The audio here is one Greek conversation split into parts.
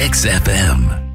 XFM.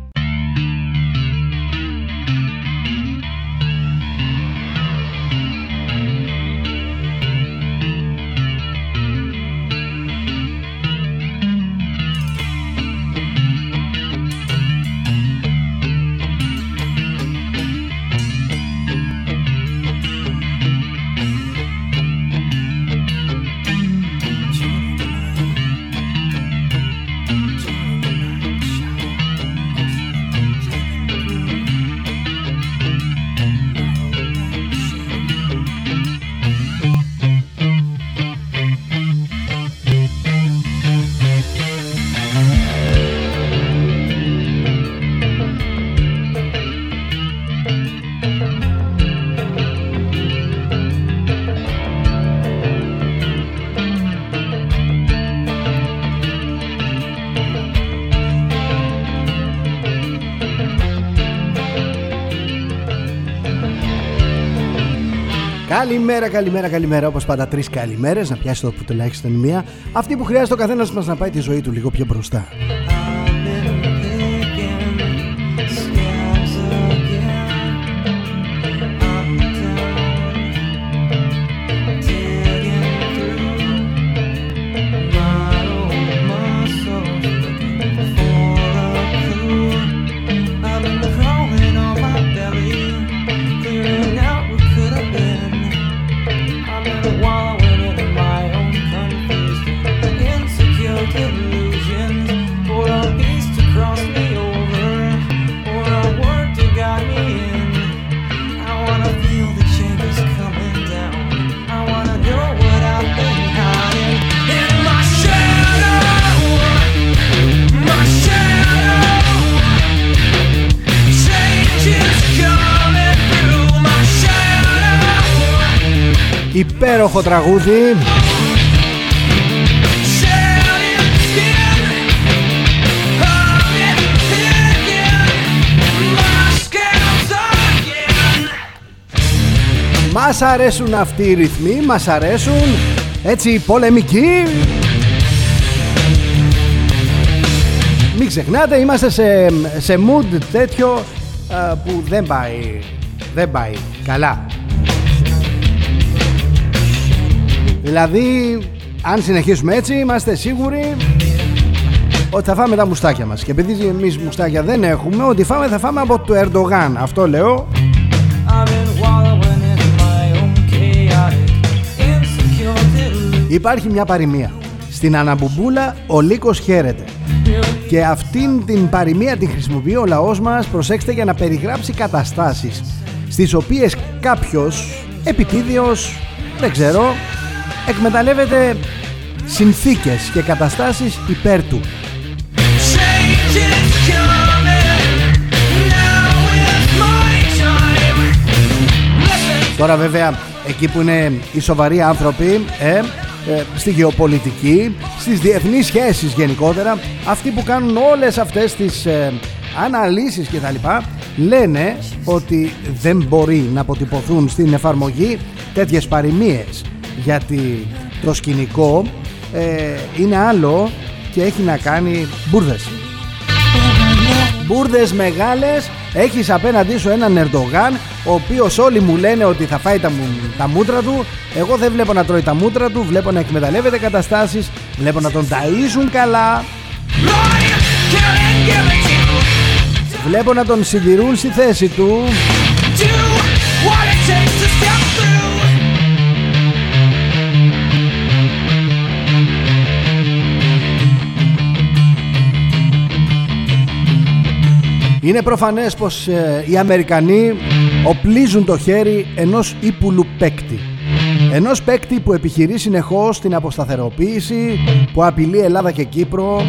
Καλημέρα, καλημέρα, καλημέρα. Όπως πάντα, τρεις καλημέρες. Να πιάσει το που τουλάχιστον μία. Αυτή που χρειάζεται ο καθένας μας να πάει τη ζωή του λίγο πιο μπροστά. Υπέροχο τραγούδι. Μας αρέσουν αυτοί οι ρυθμοί, μας αρέσουν. Έτσι πολεμικοί. Μην ξεχνάτε είμαστε σε, σε mood τέτοιο που δεν πάει, δεν πάει καλά Δηλαδή, αν συνεχίσουμε έτσι, είμαστε σίγουροι ότι θα φάμε τα μουστάκια μας. Και επειδή εμείς μουστάκια δεν έχουμε, ότι φάμε θα φάμε από το Ερντογάν. Αυτό λέω. Υπάρχει μια παροιμία. Στην Αναμπουμπούλα ο λύκος χαίρεται. Και αυτήν την παροιμία την χρησιμοποιεί ο λαός μας, προσέξτε, για να περιγράψει καταστάσεις στις οποίες κάποιος επιτίδιος, δεν ξέρω, εκμεταλλεύεται συνθήκες και καταστάσεις υπέρ του. Τώρα βέβαια εκεί που είναι οι σοβαροί άνθρωποι ε, ε, στη γεωπολιτική, στις διεθνείς σχέσεις γενικότερα αυτοί που κάνουν όλες αυτές τις ε, αναλύσεις και τα λοιπά λένε ότι δεν μπορεί να αποτυπωθούν στην εφαρμογή τέτοιες παροιμίες γιατί το σκηνικό ε, είναι άλλο και έχει να κάνει μπουρδες. Μπουρδες μεγάλες έχεις απέναντί σου έναν Ερντογάν ο οποίος όλοι μου λένε ότι θα φάει τα, τα μούτρα του. Εγώ δεν βλέπω να τρώει τα μούτρα του βλέπω να εκμεταλλεύεται καταστάσεις βλέπω να τον ταΐζουν καλά. Βλέπω να τον συντηρούν στη θέση του Είναι προφανές πως ε, οι Αμερικανοί οπλίζουν το χέρι ενός ύπουλου παίκτη. Ενός παίκτη που επιχειρεί συνεχώς την αποσταθεροποίηση, που απειλεί Ελλάδα και Κύπρο,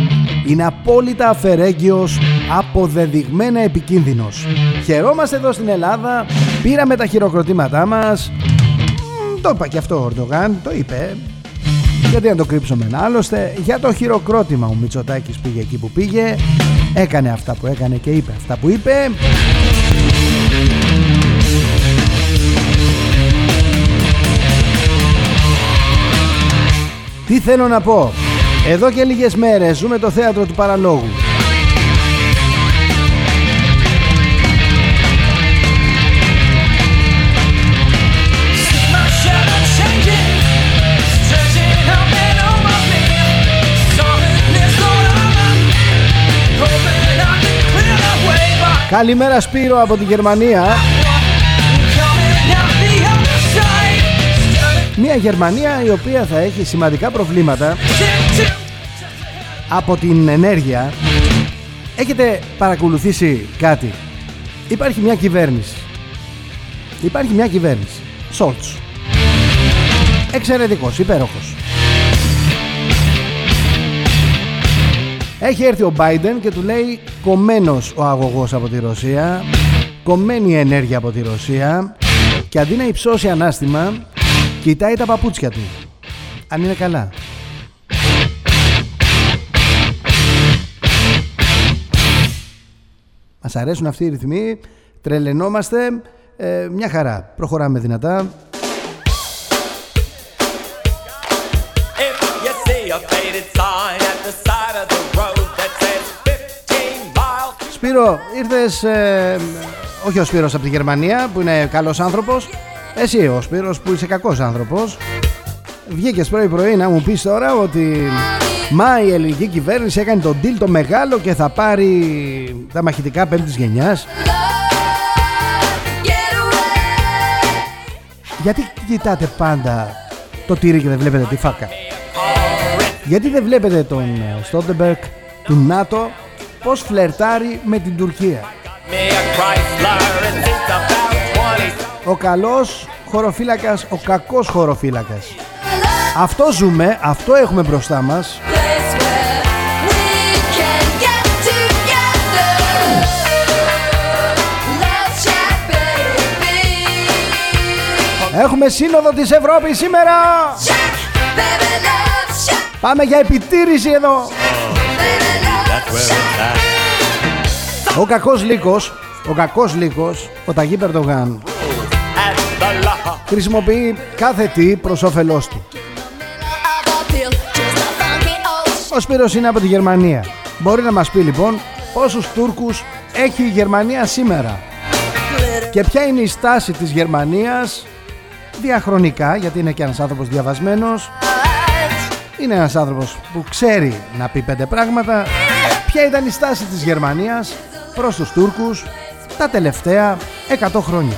είναι απόλυτα αφαιρέγγιος, αποδεδειγμένα επικίνδυνος. Χαιρόμαστε εδώ στην Ελλάδα, πήραμε τα χειροκροτήματά μας, το είπα και αυτό ο Ορντογάν, το είπε, γιατί να το κρύψουμε άλλωστε για το χειροκρότημα ο Μητσοτάκης πήγε εκεί που πήγε έκανε αυτά που έκανε και είπε αυτά που είπε. Τι θέλω να πω; Εδώ και λίγες μέρες ζούμε το θέατρο του παραλόγου Καλημέρα Σπύρο από τη Γερμανία. Μια Γερμανία η οποία θα έχει σημαντικά προβλήματα από την ενέργεια. Έχετε παρακολουθήσει κάτι; Υπάρχει μια κυβέρνηση. Υπάρχει μια κυβέρνηση. Σόλτς. Εξαιρετικός, υπέροχος Έχει έρθει ο Biden και του λέει κομμένος ο αγωγός από τη Ρωσία κομμένη η ενέργεια από τη Ρωσία και αντί να υψώσει ανάστημα κοιτάει τα παπούτσια του. Αν είναι καλά Μας αρέσουν αυτοί οι ρυθμοί τρελαινόμαστε ε, μια χαρά. Προχωράμε δυνατά Σπύρο, ήρθες, ε, όχι ο Σπύρος από τη Γερμανία που είναι καλός άνθρωπος, εσύ ο Σπύρος που είσαι κακός άνθρωπος. Βγήκες πρωί πρωί να μου πεις τώρα ότι μα η ελληνική κυβέρνηση έκανε τον deal το μεγάλο και θα πάρει τα μαχητικά πέμπτης γενιάς. Γιατί κοιτάτε πάντα το τύρι και δεν βλέπετε τη φάκα; Γιατί δεν βλέπετε τον Στόντεμπερκ του ΝΑΤΟ; Πως φλερτάρει με την Τουρκία. Ο καλός χωροφύλακας, ο κακός χωροφύλακας. Αυτό ζούμε, αυτό έχουμε μπροστά μας. Έχουμε σύνοδο της Ευρώπης σήμερα! Πάμε για επιτήρηση εδώ! Ο κακός λύκος, ο κακός λύκος, ο Ταγί Περτογάν χρησιμοποιεί κάθε τι προς όφελός του. Ο Σπύρος είναι από τη Γερμανία. Μπορεί να μας πει λοιπόν πόσους Τούρκους έχει η Γερμανία σήμερα και ποια είναι η στάση της Γερμανίας διαχρονικά γιατί είναι και ένας άνθρωπος διαβασμένος είναι ένας άνθρωπος που ξέρει να πει πέντε πράγματα ποια ήταν η στάση της Γερμανίας προς τους Τούρκους τα τελευταία 100 χρόνια;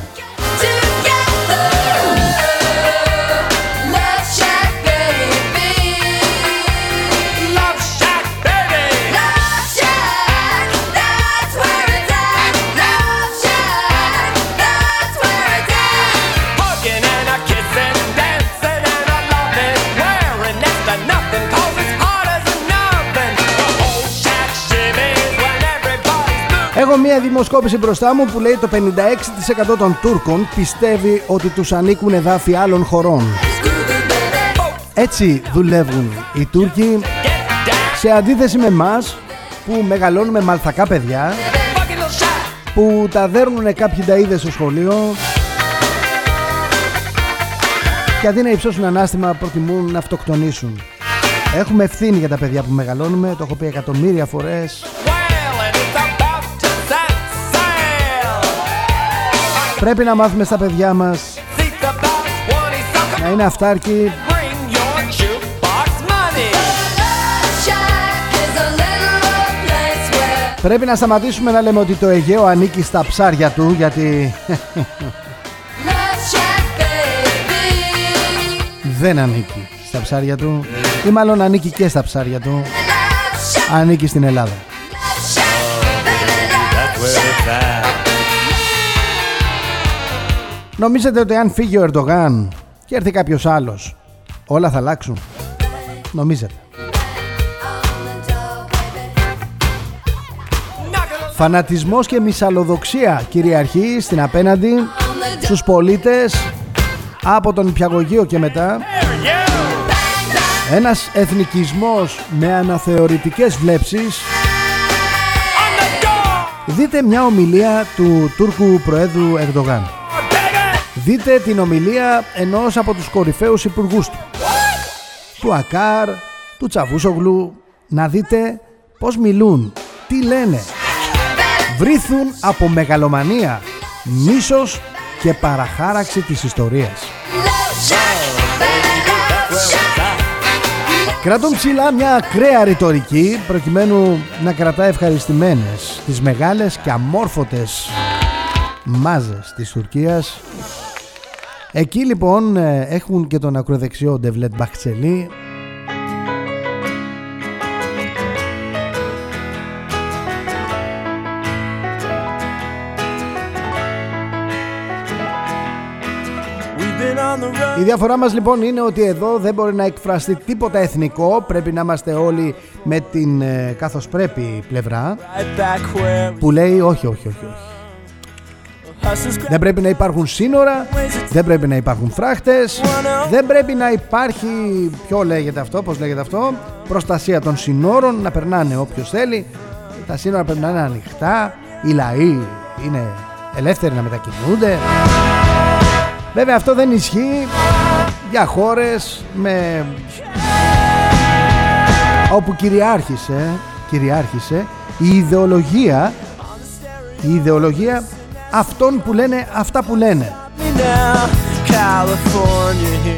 Έχω μία δημοσκόπηση μπροστά μου που λέει το 56% των Τούρκων πιστεύει ότι τους ανήκουν εδάφη άλλων χωρών. Έτσι δουλεύουν οι Τούρκοι σε αντίθεση με μας που μεγαλώνουμε μαλθακά παιδιά που τα δέρνουν κάποιοι ταΐδες στο σχολείο και αντί να υψώσουν ανάστημα προτιμούν να αυτοκτονήσουν. Έχουμε ευθύνη για τα παιδιά που μεγαλώνουμε, το έχω πει εκατομμύρια φορές Πρέπει να μάθουμε στα παιδιά μας να είναι αυτάρκοι. Πρέπει να σταματήσουμε να λέμε ότι το Αιγαίο ανήκει στα ψάρια του γιατί δεν ανήκει στα ψάρια του. Ή μάλλον ανήκει και στα ψάρια του. Ανήκει στην Ελλάδα Νομίζετε ότι αν φύγει ο Ερντογάν και έρθει κάποιος άλλος όλα θα αλλάξουν; Νομίζετε. Φανατισμός και μυσαλλοδοξία κυριαρχεί στην απέναντι στους πολίτες από τον Πιαγωγείο και μετά ένας εθνικισμός με αναθεωρητικές βλέψεις Δείτε μια ομιλία του Τούρκου Προέδρου Ερντογάν Δείτε την ομιλία ενός από τους κορυφαίους υπουργούς του. Του Ακάρ, του Τσαβούσογλου. Να δείτε πώς μιλούν, τι λένε. Βρίθουν από μεγαλομανία, μίσος και παραχάραξη της ιστορίας. Κρατούν ψηλά μια ακραία ρητορική προκειμένου να κρατά ευχαριστημένες τις μεγάλες και αμόρφωτες μάζες της Τουρκίας. Εκεί λοιπόν ε, έχουν και τον ακροδεξιό Ντεβλέτ Μπαχτσελή. Η διαφορά μας λοιπόν είναι ότι εδώ δεν μπορεί να εκφραστεί τίποτα εθνικό. Πρέπει να είμαστε όλοι με την ε, καθώς πρέπει πλευρά. Που λέει όχι όχι όχι όχι δεν πρέπει να υπάρχουν σύνορα, δεν πρέπει να υπάρχουν φράχτες, δεν πρέπει να υπάρχει, ποιο λέγεται αυτό, πώς λέγεται αυτό, προστασία των σύνορων, να περνάνε όποιος θέλει, τα σύνορα πρέπει να είναι ανοιχτά, οι λαοί είναι ελεύθεροι να μετακινούνται. Βέβαια αυτό δεν ισχύει για χώρες με... όπου κυριάρχησε, κυριάρχησε η ιδεολογία η ιδεολογία αυτών που λένε αυτά που λένε.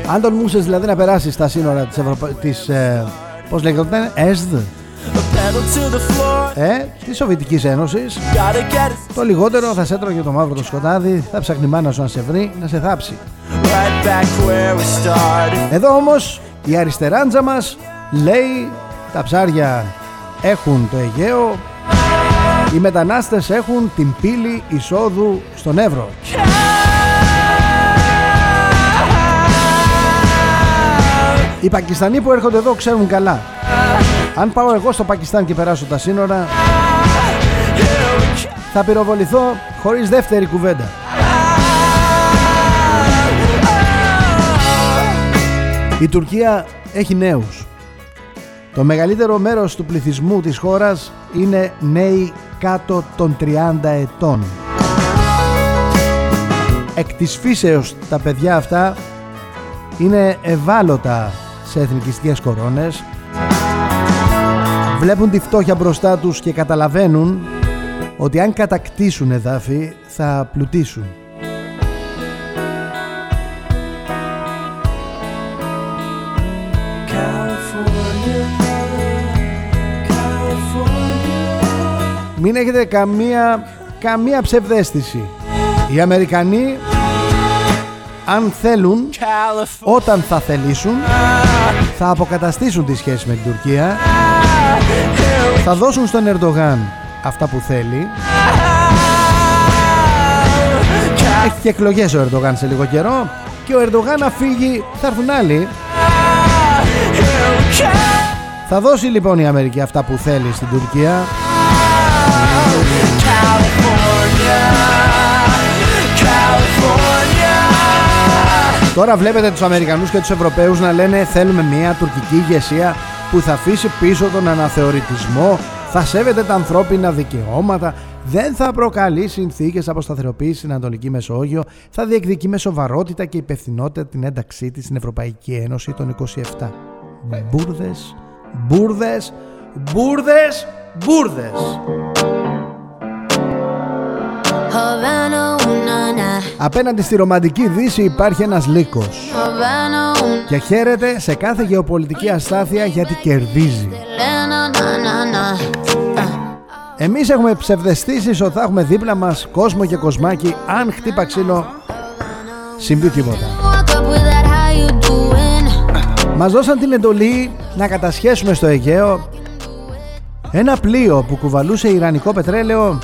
Αν τολμούσες δηλαδή να περάσεις στα σύνορα της, Ευρωπα... της ε, πώς λέγεται ΕΣΔ ε, της Σοβιετικής Ένωσης. Το λιγότερο θα σε έτρωγε το μαύρο το σκοτάδι θα ψάχνει μάνα σου να σε βρει να σε θάψει. Εδώ όμως η αριστεράντζα μας λέει τα ψάρια έχουν το Αιγαίο οι μετανάστες έχουν την πύλη εισόδου στον Εύρο. Οι Πακιστανοί που έρχονται εδώ ξέρουν καλά. Αν πάω εγώ στο Πακιστάν και περάσω τα σύνορα θα πυροβοληθώ χωρίς δεύτερη κουβέντα. Η Τουρκία έχει νέους. Το μεγαλύτερο μέρος του πληθυσμού της χώρας είναι νέοι κάτω των 30 ετών. Εκ της φύσεως τα παιδιά αυτά είναι ευάλωτα σε εθνικιστικές κορώνες βλέπουν τη φτώχεια μπροστά τους και καταλαβαίνουν ότι αν κατακτήσουν εδάφη θα πλουτίσουν. Μην έχετε καμία, καμία ψευδέστηση. Οι Αμερικανοί αν θέλουν, όταν θα θελήσουν, θα αποκαταστήσουν τη σχέση με την Τουρκία, θα δώσουν στον Ερντογάν αυτά που θέλει. Έχει και εκλογές ο Ερντογάν σε λίγο καιρό και ο Ερντογάν να φύγει, θα έρθουν άλλοι. Θα δώσει λοιπόν η Αμερική αυτά που θέλει στην Τουρκία Τώρα βλέπετε τους Αμερικανούς και τους Ευρωπαίους να λένε θέλουμε μια τουρκική ηγεσία που θα αφήσει πίσω τον αναθεωρητισμό, θα σέβεται τα ανθρώπινα δικαιώματα, δεν θα προκαλεί συνθήκες αποσταθεροποίηση στην Ανατολική Μεσόγειο, θα διεκδικεί με σοβαρότητα και υπευθυνότητα την ένταξή της στην Ευρωπαϊκή Ένωση των 27. Μπούρδες, μπούρδες, μπούρδες, μπούρδες. Απέναντι στη ρομαντική δύση υπάρχει ένας λύκος. Και χαίρεται σε κάθε γεωπολιτική αστάθεια γιατί κερδίζει. Εμείς έχουμε ψευδεστήσεις ότι θα έχουμε δίπλα μας κόσμο και κοσμάκι αν χτύπα ξύλο συμβεί τίποτα. Μας δώσαν την εντολή να κατασχέσουμε στο Αιγαίο ένα πλοίο που κουβαλούσε ιρανικό πετρέλαιο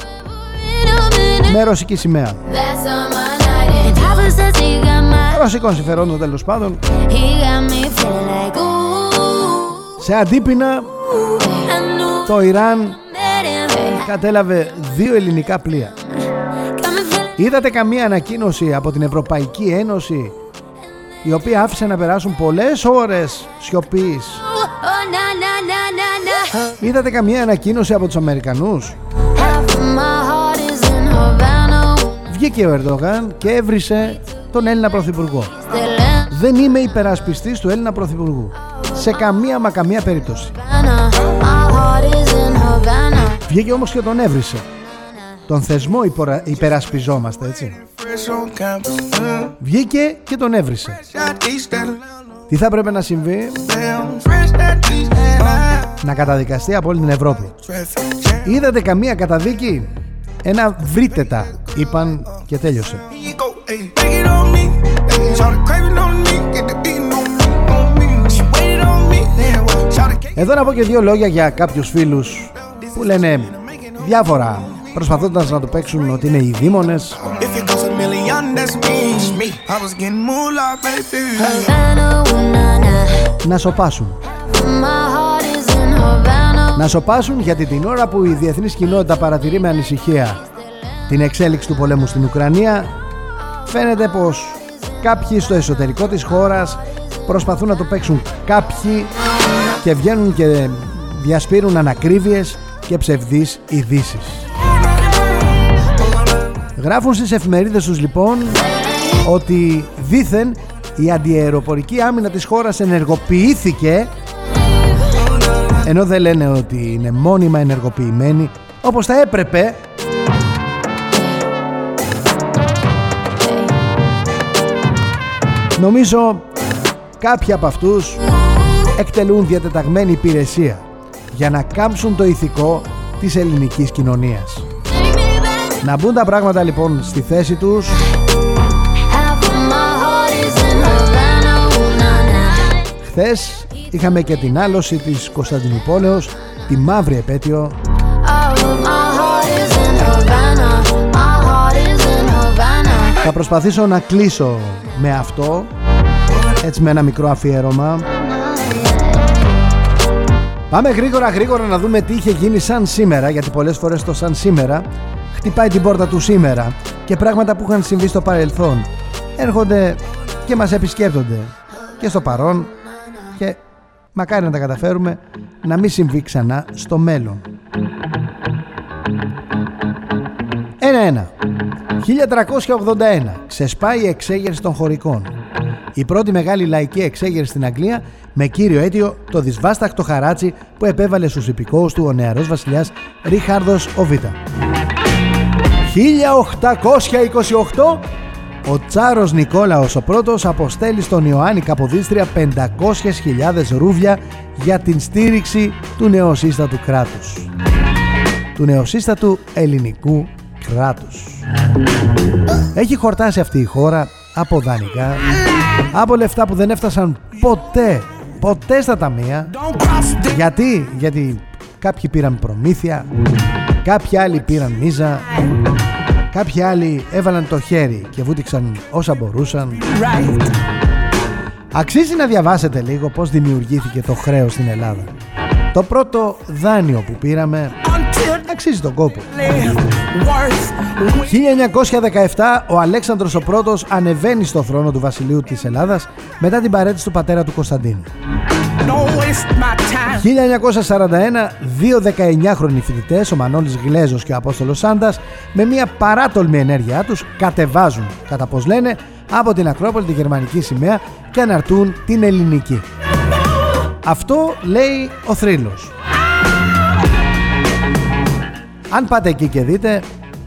με ρωσική σημαία. Ρωσικών συμφερόντων τέλος πάντων. Σε αντίπεινα το Ιράν κατέλαβε δύο ελληνικά πλοία. Είδατε καμία ανακοίνωση από την Ευρωπαϊκή Ένωση η οποία άφησε να περάσουν πολλές ώρες σιωπής; Είδατε καμία ανακοίνωση από τους Αμερικανούς; Βγήκε ο Ερντογάν και έβρισε τον Έλληνα Πρωθυπουργό. Δεν είμαι υπερασπιστής του Έλληνα Πρωθυπουργού. Σε καμία μα καμία περίπτωση. Βγήκε όμως και τον έβρισε. Τον θεσμό υπερασπιζόμαστε έτσι. Βγήκε και τον έβρισε. Τι θα πρέπει να συμβεί; Να καταδικαστεί από όλη την Ευρώπη Είδατε καμία καταδίκη; Ένα βρείτε τα Είπαν και τέλειωσε. Εδώ να πω και δύο λόγια για κάποιους φίλους που λένε διάφορα προσπαθώντας να το παίξουν ότι είναι οι δήμονες. Να σοπάσουν να σοπάσουν γιατί την ώρα που η διεθνής κοινότητα παρατηρεί με ανησυχία την εξέλιξη του πολέμου στην Ουκρανία φαίνεται πως κάποιοι στο εσωτερικό της χώρας προσπαθούν να το παίξουν κάποιοι και βγαίνουν και διασπείρουν ανακρίβειες και ψευδείς ειδήσεις. Γράφουν στις εφημερίδες τους λοιπόν ότι δήθεν η αντιαεροπορική άμυνα της χώρας ενεργοποιήθηκε ενώ δεν λένε ότι είναι μόνιμα ενεργοποιημένη όπως θα έπρεπε. Νομίζω κάποιοι από αυτούς εκτελούν διατεταγμένη υπηρεσία για να κάμψουν το ηθικό της ελληνικής κοινωνίας. Να μπουν τα πράγματα λοιπόν στη θέση τους. Χθες είχαμε και την άλωση της Κωνσταντινούπολεως τη μαύρη επέτειο. Θα προσπαθήσω να κλείσω με αυτό έτσι με ένα μικρό αφιέρωμα. Πάμε γρήγορα γρήγορα να δούμε τι είχε γίνει σαν σήμερα γιατί πολλές φορές το σαν σήμερα χτυπάει την πόρτα του σήμερα και πράγματα που είχαν συμβεί στο παρελθόν έρχονται και μας επισκέπτονται και στο παρόν και μακάρι να τα καταφέρουμε να μην συμβεί ξανά στο μέλλον. Ένα-ένα. 1381 ξεσπάει η εξέγερση των χωρικών. Η πρώτη μεγάλη λαϊκή εξέγερση στην Αγγλία με κύριο αίτιο το δυσβάσταχτο χαράτσι που επέβαλε στους υπηκόους του ο νεαρός βασιλιάς Ρίχαρδος ο Β. 1828 ο Τσάρος Νικόλαος ο πρώτος αποστέλει στον Ιωάννη Καποδίστρια 500.000 ρούβλια για την στήριξη του νεοσύστατου κράτους. Του νεοσύστατου ελληνικού κράτους. Έχει χορτάσει αυτή η χώρα από δανεικά, από λεφτά που δεν έφτασαν ποτέ, ποτέ στα ταμεία. Γιατί, γιατί κάποιοι πήραν προμήθεια, κάποιοι άλλοι πήραν μίζα, κάποιοι άλλοι έβαλαν το χέρι και βούτυξαν όσα μπορούσαν. Αξίζει να διαβάσετε λίγο πώς δημιουργήθηκε το χρέος στην Ελλάδα. Το πρώτο δάνειο που πήραμε αξίζει τον κόπο. 1917 ο Αλέξανδρος ο πρώτος ανεβαίνει στο θρόνο του βασιλείου της Ελλάδας μετά την παρέτηση του πατέρα του Κωνσταντίνου. 1941 δύο 19χρονοι φοιτητές, ο Μανώλης Γλέζος και ο Απόστολος Σάντας με μια παράτολμη ενέργειά τους κατεβάζουν, κατά πως λένε, από την Ακρόπολη τη γερμανική σημαία και αναρτούν την ελληνική. Αυτό λέει ο θρύλος. Αν πάτε εκεί και δείτε,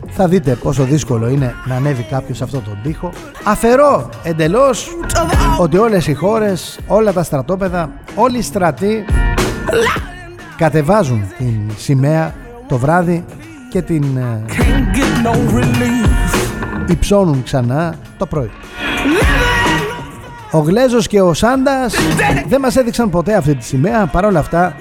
θα δείτε πόσο δύσκολο είναι να ανέβει κάποιος σε αυτόν τον τοίχο. Αφαιρώ εντελώς ότι όλες οι χώρες, όλα τα στρατόπεδα, όλοι οι στρατοί κατεβάζουν την σημαία το βράδυ και την ε, υψώνουν ξανά το πρωί. Ο Γλέζος και ο Σάντας δεν μας έδειξαν ποτέ αυτή τη σημαία, παρόλα αυτά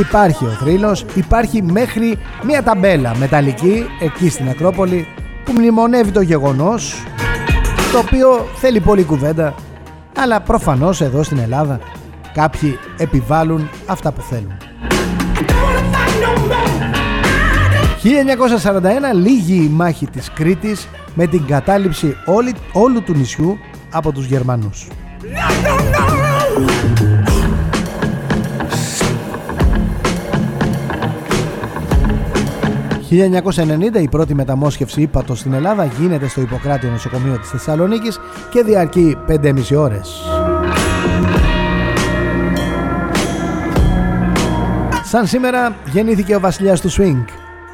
υπάρχει ο θρύλος, υπάρχει μέχρι μια ταμπέλα μεταλλική εκεί στην Ακρόπολη που μνημονεύει το γεγονός το οποίο θέλει πολύ κουβέντα αλλά προφανώς εδώ στην Ελλάδα κάποιοι επιβάλλουν αυτά που θέλουν. 1941 λίγη η μάχη της Κρήτης με την κατάληψη όλη, όλου του νησιού από τους Γερμανούς. 1990 η πρώτη μεταμόσχευση ύπατο στην Ελλάδα γίνεται στο Ιπποκράτιο νοσοκομείο της Θεσσαλονίκης και διαρκεί 5,5 ώρες. Σαν σήμερα γεννήθηκε ο βασιλιάς του Swing,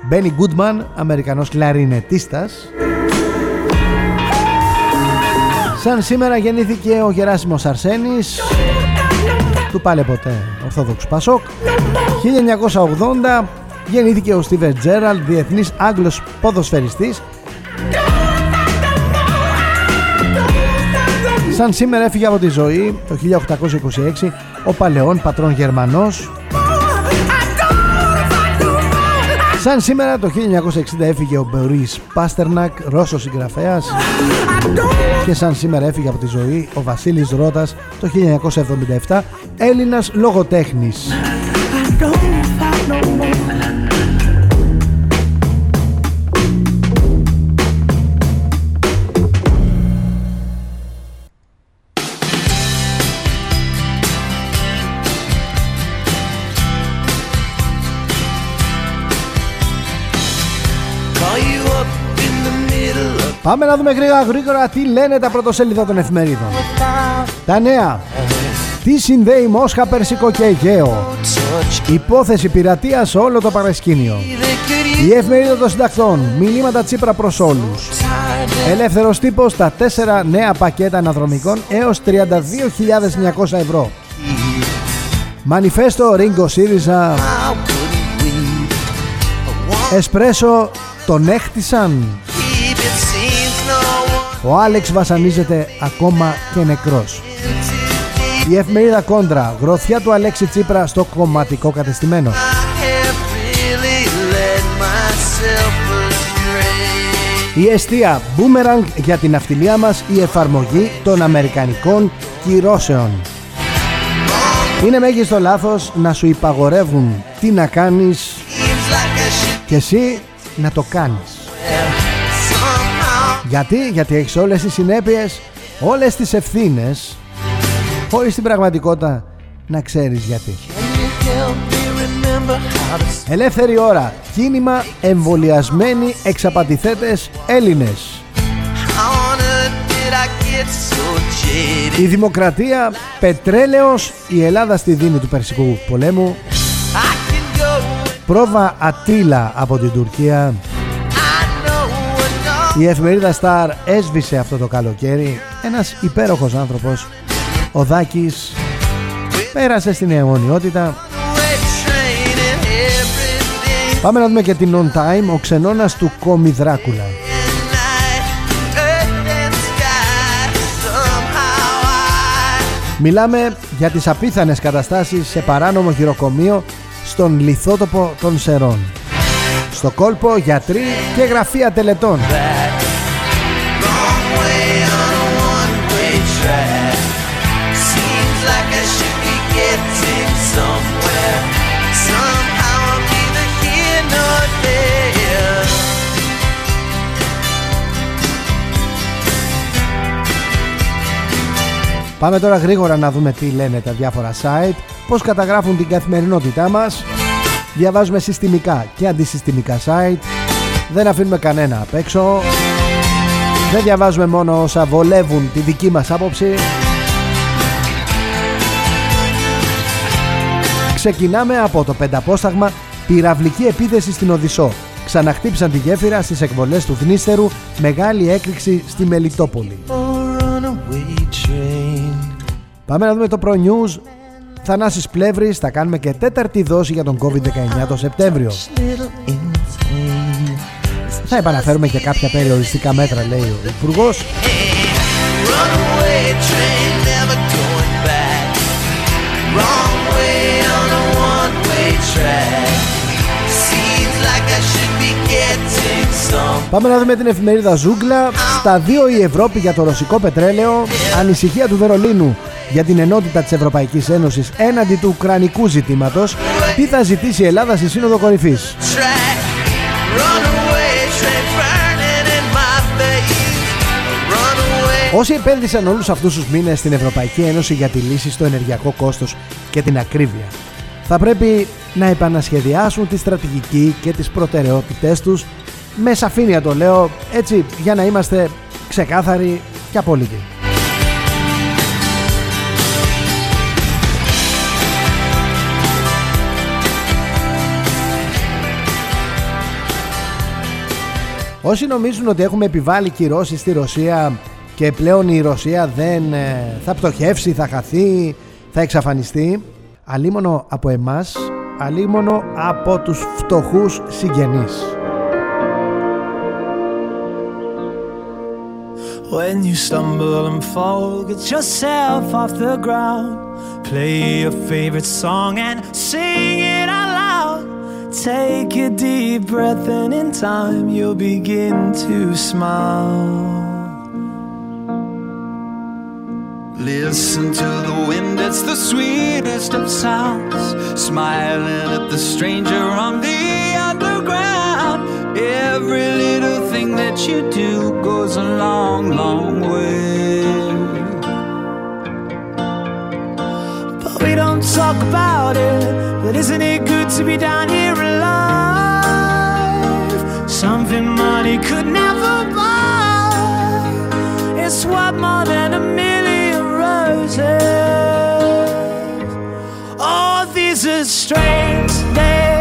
Μπένι Γκούντμαν, Αμερικανός κλαρινετίστας. Σαν σήμερα γεννήθηκε ο Γεράσιμος Αρσένης του πάλε ποτέ Ορθόδοξου Πασόκ 1980 γεννήθηκε ο Στίβερ Τζέραλ διεθνής Άγγλος ποδοσφαιριστής. Σαν σήμερα έφυγε από τη ζωή το 1826 ο παλαιόν πατρόν Γερμανός. Σαν σήμερα το 1960 έφυγε ο Μπορίς Πάστερνακ, Ρώσος συγγραφέας. Και σαν σήμερα έφυγε από τη ζωή ο Βασίλης Ρώτας το 1977, Έλληνας λογοτέχνης. Πάμε να δούμε γρήγορα γρήγορα τι λένε τα πρωτοσέλιδα των εφημερίδων. Τα νέα. Τι συνδέει Μόσχα, Περσικό και Αιγαίο. Υπόθεση πειρατείας σε όλο το παρασκήνιο. Η εφημερίδα των συντακτών. Μηνύματα Τσίπρα προς όλους. Ελεύθερος τύπος τα 4 νέα πακέτα αναδρομικών έως 32.900 ευρώ. Μανιφέστο Ρίγκο ΣΥΡΙΖΑ Εσπρέσο τον έχτισαν ο Άλεξ βασανίζεται ακόμα και νεκρός. Η εφημερίδα Κόντρα, γροθιά του Αλέξη Τσίπρα στο κομματικό κατεστημένο. Η αιστεία Boomerang για την αυτιλία μας η εφαρμογή των Αμερικανικών κυρώσεων. Είναι μέγιστο λάθος να σου υπαγορεύουν τι να κάνεις και εσύ να το κάνεις. Γιατί, γιατί έχεις όλες τις συνέπειες, όλες τις ευθύνες, χωρίς την πραγματικότητα να ξέρεις γιατί. Ελεύθερη ώρα, κίνημα εμβολιασμένοι εξαπατηθέτες Έλληνες. Η δημοκρατία πετρέλαιος, η Ελλάδα στη δίνη του Περσικού πολέμου. Πρόβα Ατήλα από την Τουρκία. Η εφημερίδα Star έσβησε αυτό το καλοκαίρι. Ένας υπέροχος άνθρωπος ο Δάκης πέρασε στην αιωνιότητα. Πάμε να δούμε και την On Time ο ξενώνας του Κόμι Δράκουλα. Μιλάμε για τις απίθανες καταστάσεις σε παράνομο χειροκομείο στον λιθότοπο των Σερών Στο κόλπο γιατροί και γραφεία τελετών Πάμε τώρα γρήγορα να δούμε τι λένε τα διάφορα site, πώς καταγράφουν την καθημερινότητά μας. Διαβάζουμε συστημικά και αντισυστημικά site. Δεν αφήνουμε κανένα απ' έξω. Δεν διαβάζουμε μόνο όσα βολεύουν τη δική μας άποψη. Ξεκινάμε από το πενταπόσταγμα «Πυραυλική επίθεση στην Οδυσσό». Ξαναχτύπησαν τη γέφυρα στις εκβολές του Δνίστερου, μεγάλη έκρηξη στη Μελιτόπολη. Πάμε να δούμε το Pro News. Θανάσης Πλεύρης θα κάνουμε και τέταρτη δόση για τον COVID-19 το Σεπτέμβριο. Θα επαναφέρουμε και κάποια περιοριστικά μέτρα λέει ο Υπουργός. Πάμε να δούμε την εφημερίδα Ζούγκλα. Στα 2 η Ευρώπη για το ρωσικό πετρέλαιο. Ανησυχία του Βερολίνου για την ενότητα της Ευρωπαϊκής Ένωσης έναντι του Ουκρανικού ζητήματος. Τι θα ζητήσει η Ελλάδα στη Σύνοδο Κορυφής. Όσοι επένδυσαν όλους αυτούς τους μήνες στην Ευρωπαϊκή Ένωση για τη λύση στο ενεργειακό κόστος και την ακρίβεια θα πρέπει να επανασχεδιάσουν τη στρατηγική και τις προτεραιότητές τους με σαφήνεια το λέω έτσι για να είμαστε ξεκάθαροι και απόλυτοι. Όσοι νομίζουν ότι έχουμε επιβάλει κυρώσεις στη Ρωσία και πλέον η Ρωσία δεν ε, θα πτωχεύσει, θα χαθεί, θα εξαφανιστεί αλίμονο από εμάς, αλίμονο από τους φτωχούς συγγενείς. When you stumble and fall, get yourself off the ground. Play your favorite song and sing it out loud. Take a deep breath, and in time you'll begin to smile. Listen to the wind, it's the sweetest of sounds. Smiling at the stranger on the underground. Every little thing that you do goes a long, long way. But we don't talk about it. But isn't it good to be down here alive? Something money could never buy. It's what more than a million Oh, these are strange days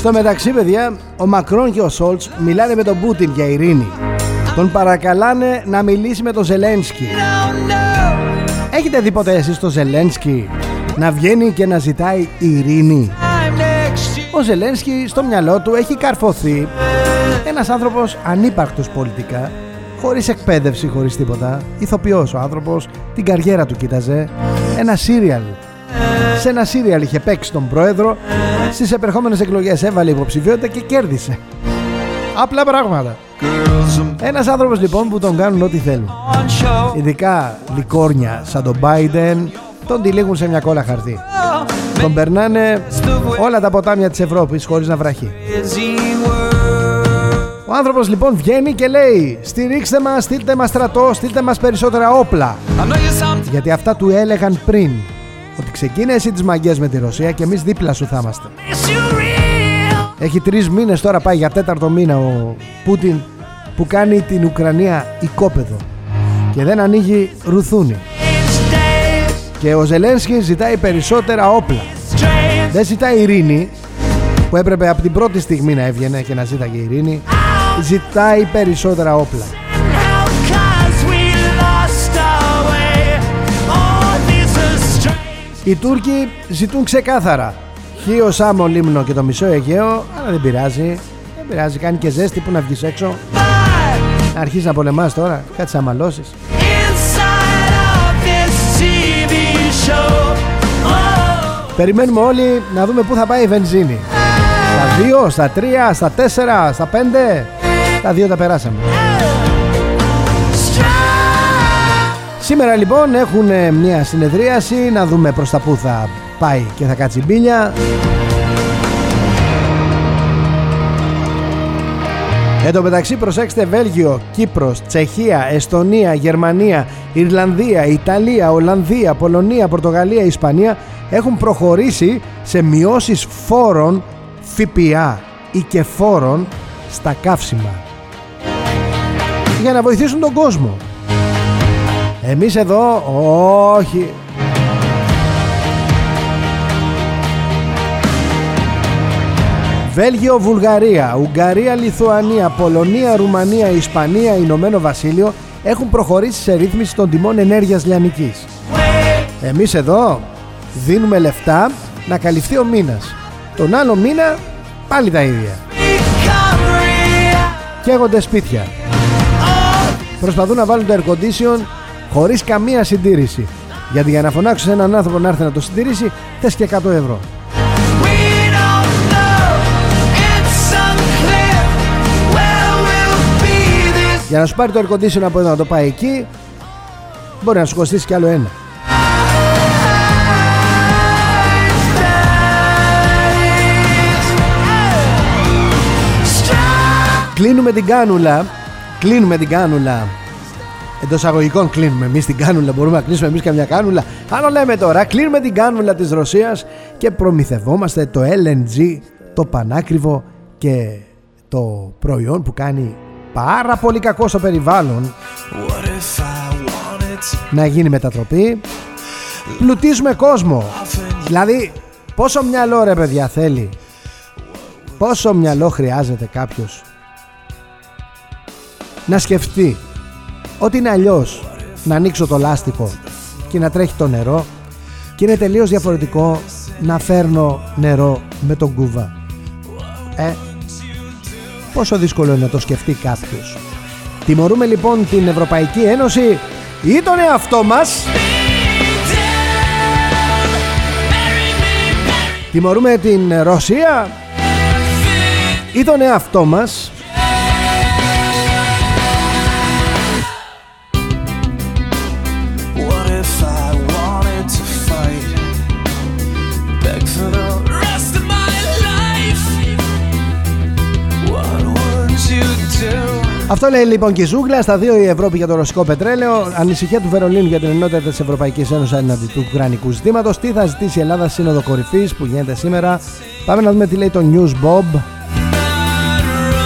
Στο μεταξύ, παιδιά, ο Μακρόν και ο Σόλτς μιλάνε με τον Πούτιν για ειρήνη. Τον παρακαλάνε να μιλήσει με τον Ζελένσκι. Έχετε δει ποτέ εσείς τον Ζελένσκι να βγαίνει και να ζητάει ειρήνη; Ο Ζελένσκι στο μυαλό του έχει καρφωθεί ένας άνθρωπος ανύπαρκτος πολιτικά, χωρίς εκπαίδευση, χωρίς τίποτα, ηθοποιός ο άνθρωπος, την καριέρα του κοίταζε, ένα σύριαλ. Σε ένα σύριαλ είχε παίξει τον πρόεδρο, στις επερχόμενες εκλογές έβαλε υποψηφιότητα και κέρδισε. Απλά πράγματα. Ένας άνθρωπος λοιπόν που τον κάνουν ό,τι θέλουν. Ειδικά λικόρνια σαν τον Biden τον τυλίγουν σε μια κόλλα χαρτί. Τον περνάνε όλα τα ποτάμια της Ευρώπης χωρίς να βραχεί. Ο άνθρωπος λοιπόν βγαίνει και λέει Στηρίξτε μας, στείλτε μας στρατό, στείλτε μας περισσότερα όπλα Γιατί αυτά του έλεγαν πριν Ότι ξεκίνησε εσύ τις μαγκές με τη Ρωσία και εμείς δίπλα σου θα είμαστε έχει τρεις μήνες τώρα πάει για τέταρτο μήνα ο Πούτιν που κάνει την Ουκρανία οικόπεδο και δεν ανοίγει ρουθούνι. Και ο Ζελένσκι ζητάει περισσότερα όπλα. Δεν ζητάει ειρήνη που έπρεπε από την πρώτη στιγμή να έβγαινε και να ζήταγε ειρήνη. Ζητάει περισσότερα όπλα. Οι Τούρκοι ζητούν ξεκάθαρα. Χίο, Σάμο, Λίμνο και το μισό Αιγαίο Αλλά δεν πειράζει. Δεν πειράζει, κάνει και ζέστη που να βγεις έξω. Να αρχίσεις να πολεμάς τώρα Κάτι να μαλώσεις. Περιμένουμε όλοι να δούμε πού θα πάει η βενζίνη. Στα 2, στα 3, στα 4, στα 5 Τα 2 τα περάσαμε Σήμερα λοιπόν έχουν μια συνεδρίαση να δούμε προς τα που θα πάει και θα κάτσει μπίλια. Εν τω μεταξύ προσέξτε Βέλγιο, Κύπρος, Τσεχία, Εστονία, Γερμανία, Ιρλανδία, Ιταλία, Ολλανδία, Πολωνία, Πορτογαλία, Ισπανία έχουν προχωρήσει σε μειώσεις φόρων ΦΠΑ ή και φόρων στα καύσιμα για να βοηθήσουν τον κόσμο. Εμείς εδώ όχι Βέλγιο, Βουλγαρία, Ουγγαρία, Λιθουανία, Πολωνία, Ρουμανία, Ισπανία, Ηνωμένο Βασίλειο έχουν προχωρήσει σε ρύθμιση των τιμών ενέργειας λιανικής. Εμείς εδώ δίνουμε λεφτά να καλυφθεί ο μήνας. Τον άλλο μήνα πάλι τα ίδια. Καίγονται σπίτια. Προσπαθούν να βάλουν το air condition χωρίς καμία συντήρηση. Γιατί για να φωνάξεις έναν άνθρωπο να έρθει να το συντηρήσει θες και 100 ευρώ. Για να σου πάρει το air condition από εδώ να το πάει εκεί Μπορεί να σου κοστίσει κι άλλο ένα. Κλείνουμε την κάνουλα. Κλείνουμε την κάνουλα Εντός αγωγικών κλείνουμε εμείς την κάνουλα. Μπορούμε να κλείσουμε εμείς καμιά κάνουλα. Άλλο λέμε τώρα, κλείνουμε την κάνουλα της Ρωσίας και προμηθευόμαστε το LNG, το πανάκριβο και το προϊόν που κάνει πάρα πολύ κακό στο περιβάλλον να γίνει μετατροπή πλουτίζουμε κόσμο δηλαδή πόσο μυαλό ρε παιδιά θέλει; Πόσο μυαλό χρειάζεται κάποιος να σκεφτεί ότι είναι αλλιώς να ανοίξω το λάστιχο και να τρέχει το νερό και είναι τελείως διαφορετικό να φέρνω νερό με τον κούβα. Ε, πόσο δύσκολο είναι να το σκεφτεί κάποιος. Τιμωρούμε λοιπόν την Ευρωπαϊκή Ένωση ή τον εαυτό μας; Τιμωρούμε την Ρωσία ή τον εαυτό μας; Αυτό λέει λοιπόν και η Ζούγκλα. Στα δύο η Ευρώπη για το ρωσικό πετρέλαιο. Ανησυχία του Βερολίνου για την ενότητα της Ευρωπαϊκής Ένωσης έναντι του ουκρανικού ζητήματος. Τι θα ζητήσει η Ελλάδα σύνοδο κορυφής που γίνεται σήμερα. Πάμε να δούμε τι λέει το News Bob.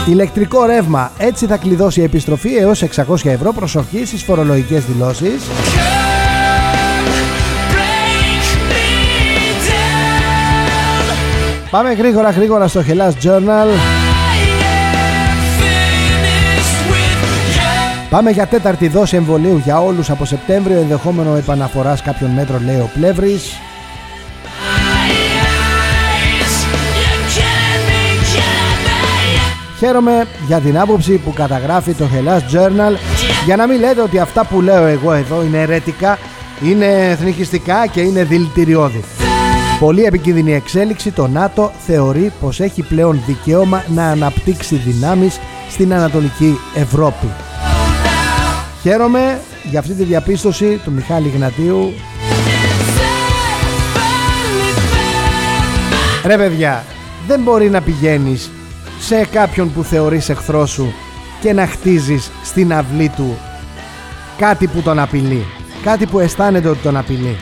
Ηλεκτρικό ρεύμα. Έτσι θα κλειδώσει η επιστροφή έως 600 ευρώ προσοχής στις φορολογικές δηλώσεις. Πάμε γρήγορα γρήγορα στο Hellas Journal. Πάμε για τέταρτη δόση εμβολίου για όλους από Σεπτέμβριο, ενδεχόμενο επαναφοράς κάποιων μέτρων λέει ο Πλεύρης. Χαίρομαι για την άποψη που καταγράφει το Hellas Journal για να μην λέτε ότι αυτά που λέω εγώ εδώ είναι ερετικά, είναι εθνικιστικά και είναι δηλητηριώδη. Πολύ επικίνδυνη εξέλιξη το ΝΑΤΟ θεωρεί πως έχει πλέον δικαίωμα να αναπτύξει δυνάμεις στην Ανατολική Ευρώπη. Χαίρομαι για αυτή τη διαπίστωση του Μιχάλη Γνατίου Ρε παιδιά, δεν μπορεί να πηγαίνεις σε κάποιον που θεωρείς εχθρό σου και να χτίζεις στην αυλή του κάτι που τον απειλεί. Κάτι που αισθάνεται ότι τον απειλεί.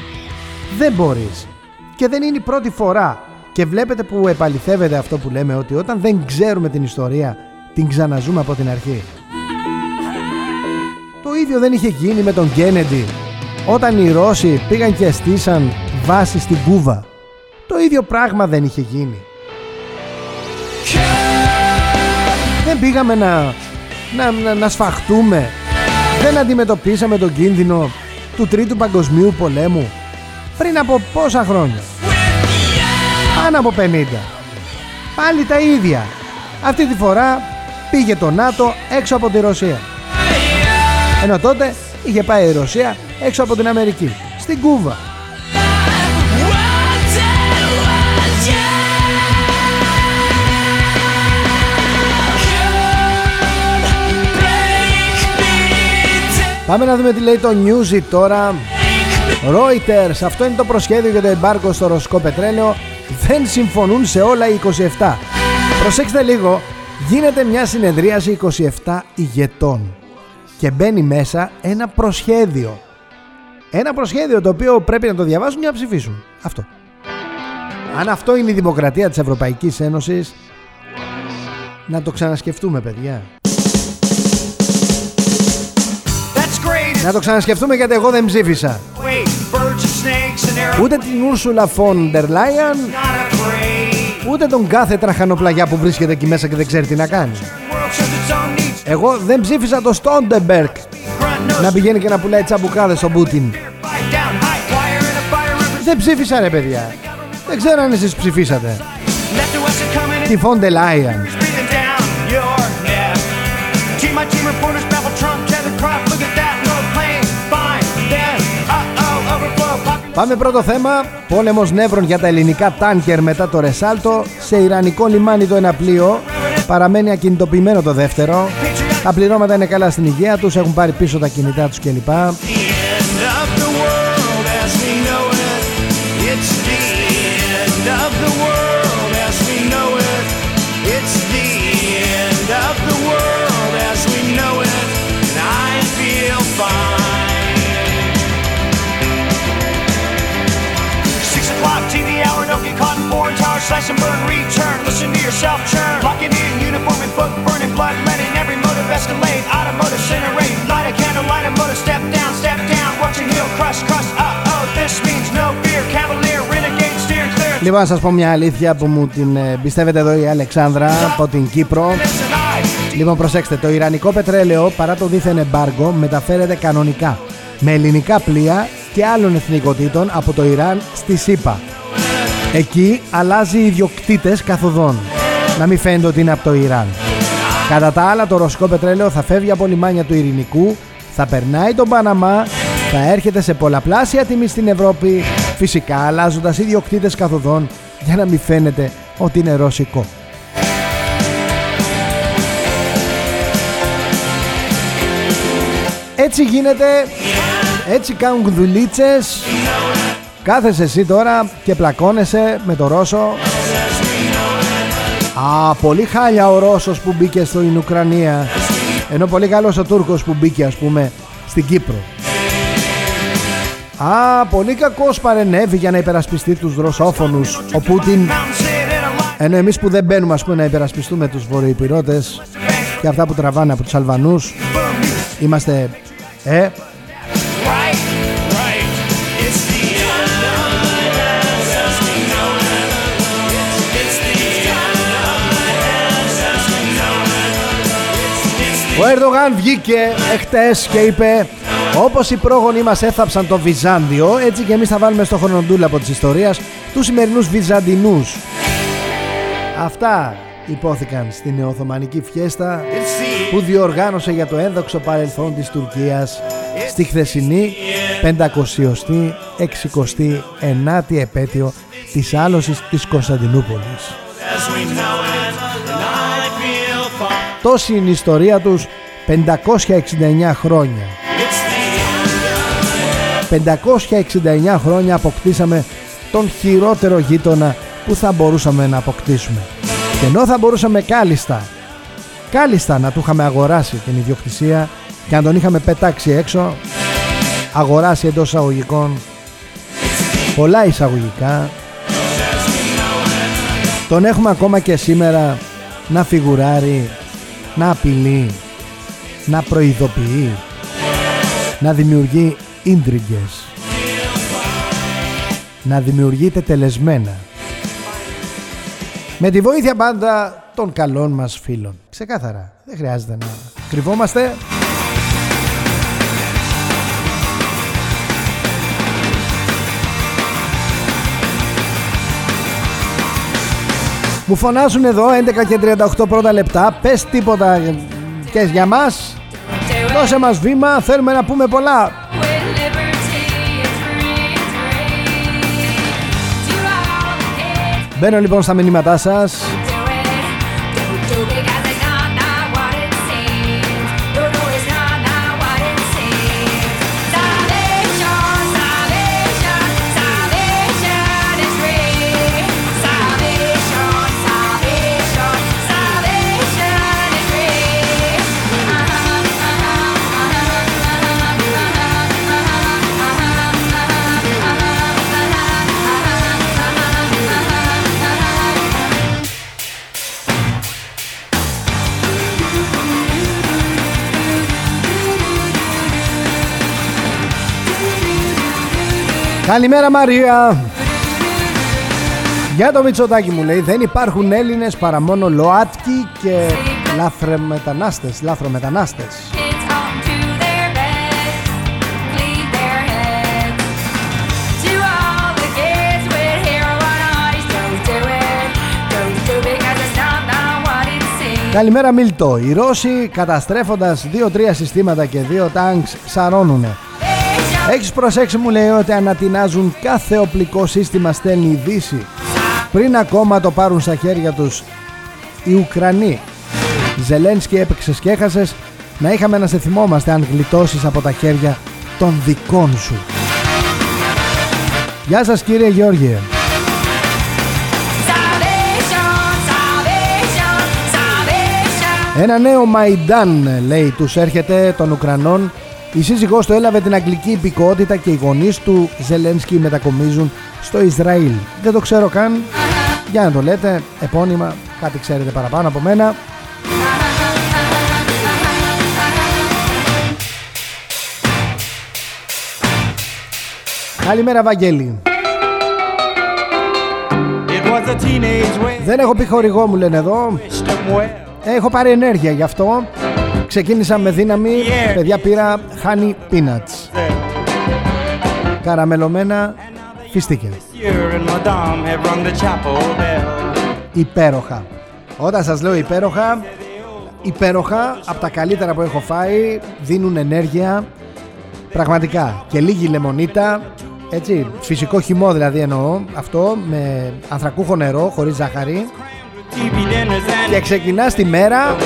Δεν μπορείς. Και δεν είναι η πρώτη φορά. Και βλέπετε που επαληθεύεται αυτό που λέμε ότι όταν δεν ξέρουμε την ιστορία την ξαναζούμε από την αρχή. Το ίδιο δεν είχε γίνει με τον Κένεντι όταν οι Ρώσοι πήγαν και στήσαν βάση στην Κούβα. Το ίδιο πράγμα δεν είχε γίνει. Δεν πήγαμε να, να, να, να σφαχτούμε. Δεν αντιμετωπίσαμε τον κίνδυνο του Τρίτου Παγκοσμίου Πολέμου πριν από πόσα χρόνια; Πάνω από 50. Πάλι τα ίδια. Αυτή τη φορά πήγε το ΝΑΤΟ έξω από τη Ρωσία. Ενώ τότε είχε πάει η Ρωσία έξω από την Αμερική. Στην Κούβα. Πάμε να δούμε τι λέει το Newsy τώρα. Reuters, αυτό είναι το προσχέδιο για το εμπάρκο στο ρωσικό πετρέλαιο. Δεν συμφωνούν σε όλα οι 27. Προσέξτε λίγο, γίνεται μια συνεδρίαση 27 ηγετών και μπαίνει μέσα ένα προσχέδιο. Ένα προσχέδιο το οποίο πρέπει να το διαβάσουν για να ψηφίσουν. Αυτό. Αν αυτό είναι η δημοκρατία της Ευρωπαϊκής Ένωσης, να το ξανασκεφτούμε παιδιά. Να το ξανασκεφτούμε γιατί εγώ δεν ψήφισα. Ούτε την Ursula von der Leyen, ούτε τον κάθε τραχανοπλαγιά που βρίσκεται εκεί μέσα και δεν ξέρει τι να κάνει. Εγώ δεν ψήφισα τον Στόλτενμπεργκ να πηγαίνει και να πουλάει τσαμπουκάδες στον Πούτιν. Δεν ψήφισα ρε παιδιά. Δεν ξέρω αν εσείς ψηφίσατε. Τη Φον ντερ Λάιεν. Πάμε πρώτο θέμα. Πόλεμος νεύρων για τα ελληνικά τάνκερ μετά το Ρεσάλτο. Σε Ιρανικό λιμάνι το ένα πλοίο. Παραμένει ακινητοποιημένο το δεύτερο. Τα πληρώματα είναι καλά στην υγεία τους. Έχουν πάρει πίσω τα κινητά τους κλπ. slash and burn, return. Λοιπόν, να σας πω μια αλήθεια που μου την ε, πιστεύετε εδώ η Αλεξάνδρα από την Κύπρο. Λοιπόν, προσέξτε, το Ιρανικό πετρέλαιο παρά το δίθεν εμπάργκο μεταφέρεται κανονικά με ελληνικά πλοία και άλλων εθνικοτήτων από το Ιράν στη ΣΥΠΑ. Εκεί αλλάζει ιδιοκτήτες καθοδόν. Να μην φαίνεται ότι είναι από το Ιράν. Κατά τα άλλα, το ρωσικό πετρέλαιο θα φεύγει από λιμάνια του Ειρηνικού, θα περνάει τον Παναμά, θα έρχεται σε πολλαπλάσια τιμή στην Ευρώπη, φυσικά αλλάζοντας ιδιοκτήτες καθοδόν για να μην φαίνεται ότι είναι ρωσικό. Έτσι γίνεται, έτσι κάνουν δουλίτσες Κάθεσαι εσύ τώρα και πλακώνεσαι με το Ρώσο. Α, πολύ χάλια ο Ρώσος που μπήκε στην Ουκρανία. Ενώ πολύ καλός ο Τούρκος που μπήκε ας πούμε στην Κύπρο. Α, πολύ κακός παρενέβη για να υπερασπιστεί τους ρωσόφωνους Ο Πούτιν. Ενώ εμείς που δεν μπαίνουμε ας πούμε να υπερασπιστούμε τους βορειοπυρώτες Και αυτά που τραβάνε από τους Αλβανούς Είμαστε ε, Ο Ερντογάν βγήκε εχθές και είπε όπως οι πρόγονοι μας έθαψαν το Βυζάντιο έτσι και εμείς θα βάλουμε στο από της ιστορίας τους σημερινούς Βυζαντινούς. Αυτά υπόθηκαν στην Νεοοθωμανική Φιέστα που διοργάνωσε για το ένδοξο παρελθόν της Τουρκίας στη χθεσινή 500η 69η επέτειο της άλωσης της Κωνσταντινούπολης. Τόση είναι η ιστορία τους 569 χρόνια. 569 χρόνια αποκτήσαμε τον χειρότερο γείτονα που θα μπορούσαμε να αποκτήσουμε. Και ενώ θα μπορούσαμε κάλλιστα, κάλλιστα να του είχαμε αγοράσει την ιδιοκτησία και αν τον είχαμε πετάξει έξω, αγοράσει εντός εισαγωγικών, πολλά εισαγωγικά, τον έχουμε ακόμα και σήμερα να φιγουράρει να απειλεί, να προειδοποιεί, να δημιουργεί ίντριγκες, να δημιουργείται τελεσμένα. Με τη βοήθεια πάντα των καλών μας φίλων. Ξεκάθαρα, δεν χρειάζεται να κρυβόμαστε. Μου φωνάζουν εδώ 11 και 38 πρώτα λεπτά. Πες τίποτα και για μας. Δώσε μας βήμα Θέλουμε να πούμε πολλά. Μπαίνω λοιπόν στα μηνύματά σας Καλημέρα Μαρία. Για το Μητσοτάκι μου λέει Δεν υπάρχουν Έλληνες παρά μόνο ΛΟΑΤΚΙ και λάθρομετανάστες Λάθρομετανάστες Καλημέρα Μίλτο. Οι Ρώσοι καταστρέφοντας 2-3 συστήματα και 2 τάγκς σαρώνουνε Έχεις προσέξει μου λέει ότι ανατινάζουν κάθε οπλικό σύστημα στέλνει η Δύση πριν ακόμα το πάρουν στα χέρια τους οι Ουκρανοί. Ζελένσκι έπαιξες και έχασες να είχαμε να σε θυμόμαστε αν γλιτώσεις από τα χέρια των δικών σου. Γεια σας κύριε Γεώργιε. Ένα νέο Μαϊντάν λέει τους έρχεται των Ουκρανών η σύζυγός του έλαβε την αγγλική υπηκότητα και οι γονείς του Ζελένσκι μετακομίζουν στο Ισραήλ. Δεν το ξέρω καν. Για να το λέτε, επώνυμα, κάτι ξέρετε παραπάνω από μένα. Καλημέρα Βαγγέλη. Δεν έχω πει χορηγό μου λένε εδώ Έχω πάρει ενέργεια γι' αυτό Ξεκίνησα με δύναμη. Παιδιά πήρα honey peanuts. Καραμελωμένα φιστίκια. Υπέροχα. Όταν σας λέω υπέροχα Υπέροχα από τα καλύτερα που έχω φάει Δίνουν ενέργεια. Πραγματικά. Και λίγη λεμονίτα. Έτσι, φυσικό χυμό δηλαδή εννοώ. Αυτό με ανθρακούχο νερό χωρίς ζάχαρη. Και ξεκινάς τη μέρα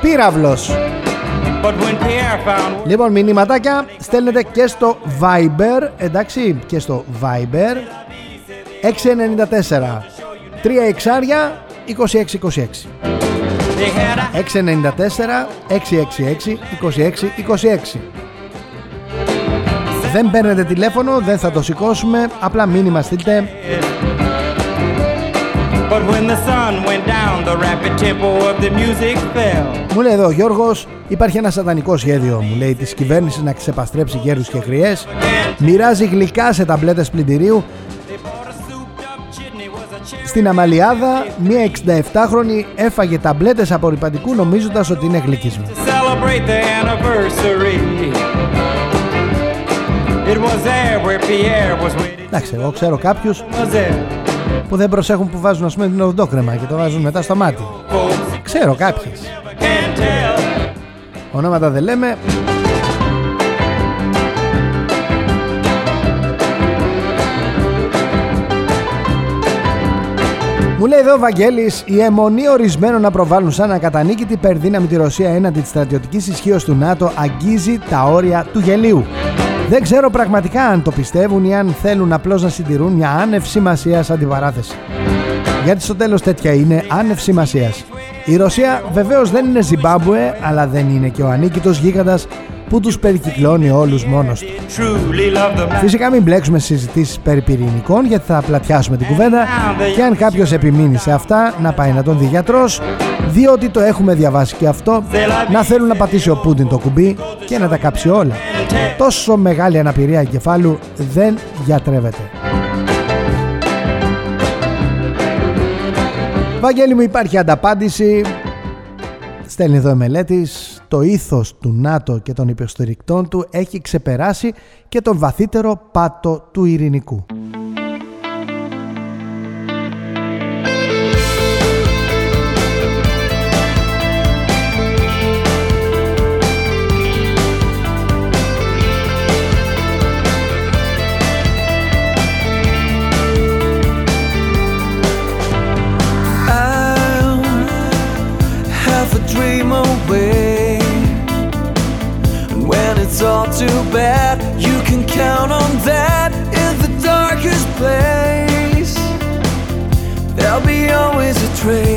πύραυλος Λοιπόν μηνυματάκια στέλνετε και στο Viber εντάξει και στο Viber. 694 3 εξάρια 2626 694 666 2626 δεν παίρνετε τηλέφωνο, δεν θα το σηκώσουμε, απλά μήνυμα στείλτε. Μου λέει εδώ ο Γιώργος, υπάρχει ένα σατανικό σχέδιο, μου λέει, της κυβέρνησης να ξεπαστρέψει γέρους και χρειές. Μοιράζει γλυκά σε ταμπλέτες πλυντηρίου. Στην Αμαλιάδα, μία 67χρονη έφαγε ταμπλέτες απορριπαντικού νομίζοντας ότι είναι γλυκισμό. Εντάξει, εγώ ξέρω κάποιους που δεν προσέχουν που βάζουν ας πούμε την οδοντόκρεμα και το βάζουν μετά στο μάτι. Ξέρω κάποιες. Ονόματα δεν λέμε. Μου λέει εδώ ο Βαγγέλης, η αιμονή ορισμένων να προβάλλουν σαν ακατανίκητη υπερδύναμη τη Ρωσία έναντι της στρατιωτικής ισχύω του ΝΑΤΟ αγγίζει τα όρια του γελίου. Δεν ξέρω πραγματικά αν το πιστεύουν ή αν θέλουν απλώς να συντηρούν μια άνευ σημασίας αντιπαράθεση. Γιατί στο τέλος τέτοια είναι άνευ σημασίας. Η Ρωσία βεβαίως δεν είναι Ζιμπάμπουε, αλλά δεν είναι και ο ανίκητος γίγαντας που τους περικυκλώνει όλους μόνος του. Φυσικά μην μπλέξουμε συζητήσεις περί πυρηνικών γιατί θα πλατιάσουμε την κουβέντα και αν κάποιος επιμείνει σε αυτά να πάει να τον δει γιατρός διότι το έχουμε διαβάσει και αυτό να θέλουν να πατήσει ο Πούτιν το κουμπί και να τα κάψει όλα. Τόσο μεγάλη αναπηρία εγκεφάλου δεν γιατρεύεται. Βαγγέλη μου υπάρχει ανταπάντηση Στέλνει εδώ μελέτης το ήθος του ΝΑΤΟ και των υποστηρικτών του έχει ξεπεράσει και τον βαθύτερο πάτο του ειρηνικού.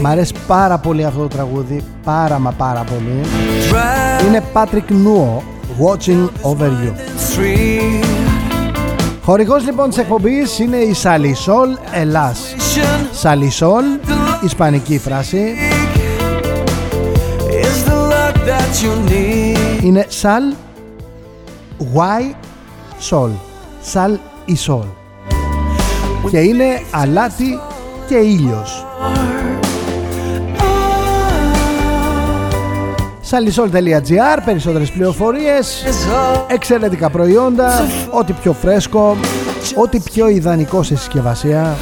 Μ' αρέσει πάρα πολύ αυτό το τραγούδι. Πάρα μα πάρα πολύ. Είναι Patrick Nuo Watching Over You. Χορηγός λοιπόν της εκπομπής είναι η Σαλισόλ Ελλάς. Σαλισόλ, ισπανική φράση. Είναι Σαλ Y Sol Σαλ Ισόλ Και είναι αλάτι και ήλιος Salisol.gr Περισσότερες πληροφορίες Εξαιρετικά προϊόντα Ό,τι πιο φρέσκο Ό,τι πιο ιδανικό σε συσκευασία.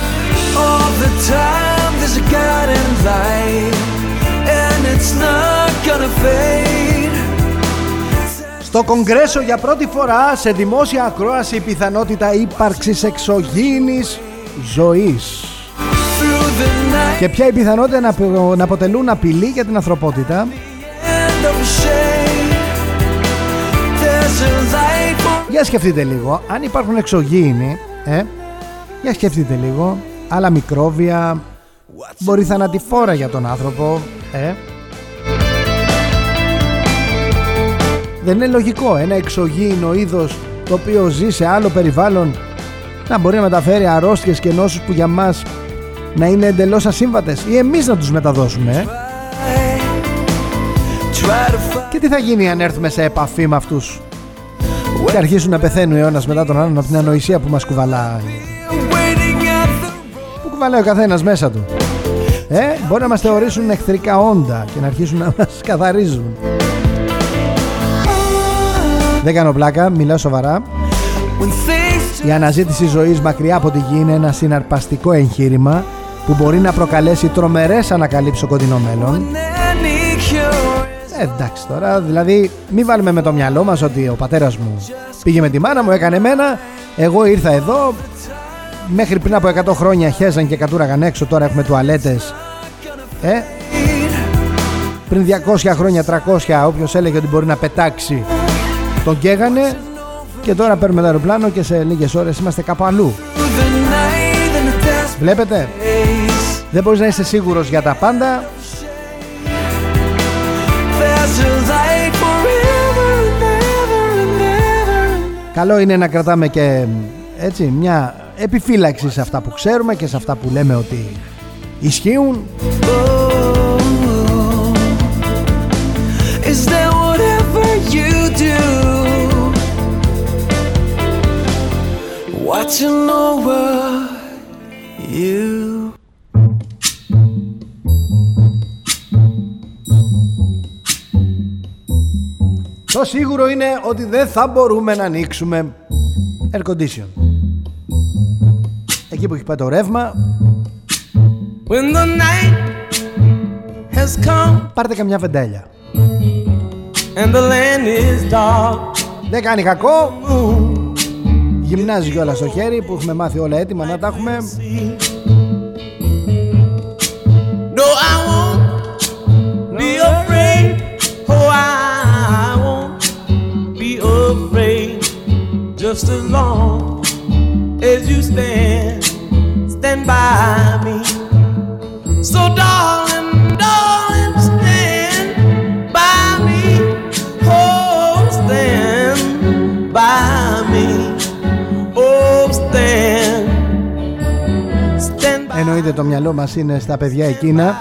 Στο Κογκρέσο για πρώτη φορά σε δημόσια ακρόαση η πιθανότητα ύπαρξης εξωγήινης ζωής. Και ποια η πιθανότητα να αποτελούν απειλή για την ανθρωπότητα; Για σκεφτείτε λίγο, αν υπάρχουν εξωγήινοι, ε, για σκεφτείτε λίγο, άλλα μικρόβια, μπορεί θανατηφόρα για τον άνθρωπο, ε. Δεν είναι λογικό ένα εξωγήινο είδος το οποίο ζει σε άλλο περιβάλλον να μπορεί να μεταφέρει αρρώστιες και νόσους που για μας να είναι εντελώς ασύμβατες ή εμείς να τους μεταδώσουμε. Ε. Και τι θα γίνει αν έρθουμε σε επαφή με αυτούς; Και αρχίσουν να πεθαίνουν ο αιώνας μετά τον άλλον από την ανοησία που μας κουβαλάει. Που έβαλε ο καθένας μέσα του. Ε, μπορεί να μας θεωρήσουν εχθρικά όντα και να αρχίσουν να μας καθαρίζουν. Δεν κάνω πλάκα, μιλάω σοβαρά. Η αναζήτηση ζωής μακριά από τη γη είναι ένα συναρπαστικό εγχείρημα που μπορεί να προκαλέσει τρομερές ανακαλύψεις στο κοντινό μέλλον. Ε, εντάξει τώρα, δηλαδή μην βάλουμε με το μυαλό μας ότι ο πατέρας μου πήγε με τη μάνα μου, έκανε εμένα, εγώ ήρθα εδώ, μέχρι πριν από 100 χρόνια χέζαν και κατούραγαν έξω, τώρα έχουμε τουαλέτες. Ε, πριν 200 χρόνια, 300, όποιος έλεγε ότι μπορεί να πετάξει, τον καίγανε και τώρα παίρνουμε το αεροπλάνο και σε λίγες ώρες είμαστε κάπου αλλού. Βλέπετε, δεν μπορείς να είσαι σίγουρος για τα πάντα. Καλό είναι να κρατάμε και έτσι μια επιφύλαξη σε αυτά που ξέρουμε και σε αυτά που λέμε ότι ισχύουν. Is there whatever you do? Watching over you. Το σίγουρο είναι ότι δεν θα μπορούμε να ανοίξουμε air condition. Εκεί που έχει πάει το ρεύμα When the night has come, Πάρτε καμιά βεντέλια And the land is dark. Δεν κάνει κακό Γυμνάζει κιόλας στο χέρι που έχουμε μάθει όλα έτοιμα να τα έχουμε No, I Just as long as you stand, stand by me. So, darling, darling, stand by me. Oh, stand by me. Oh, stand. Stand by Εννοείται το μυαλό μας είναι στα παιδιά εκείνα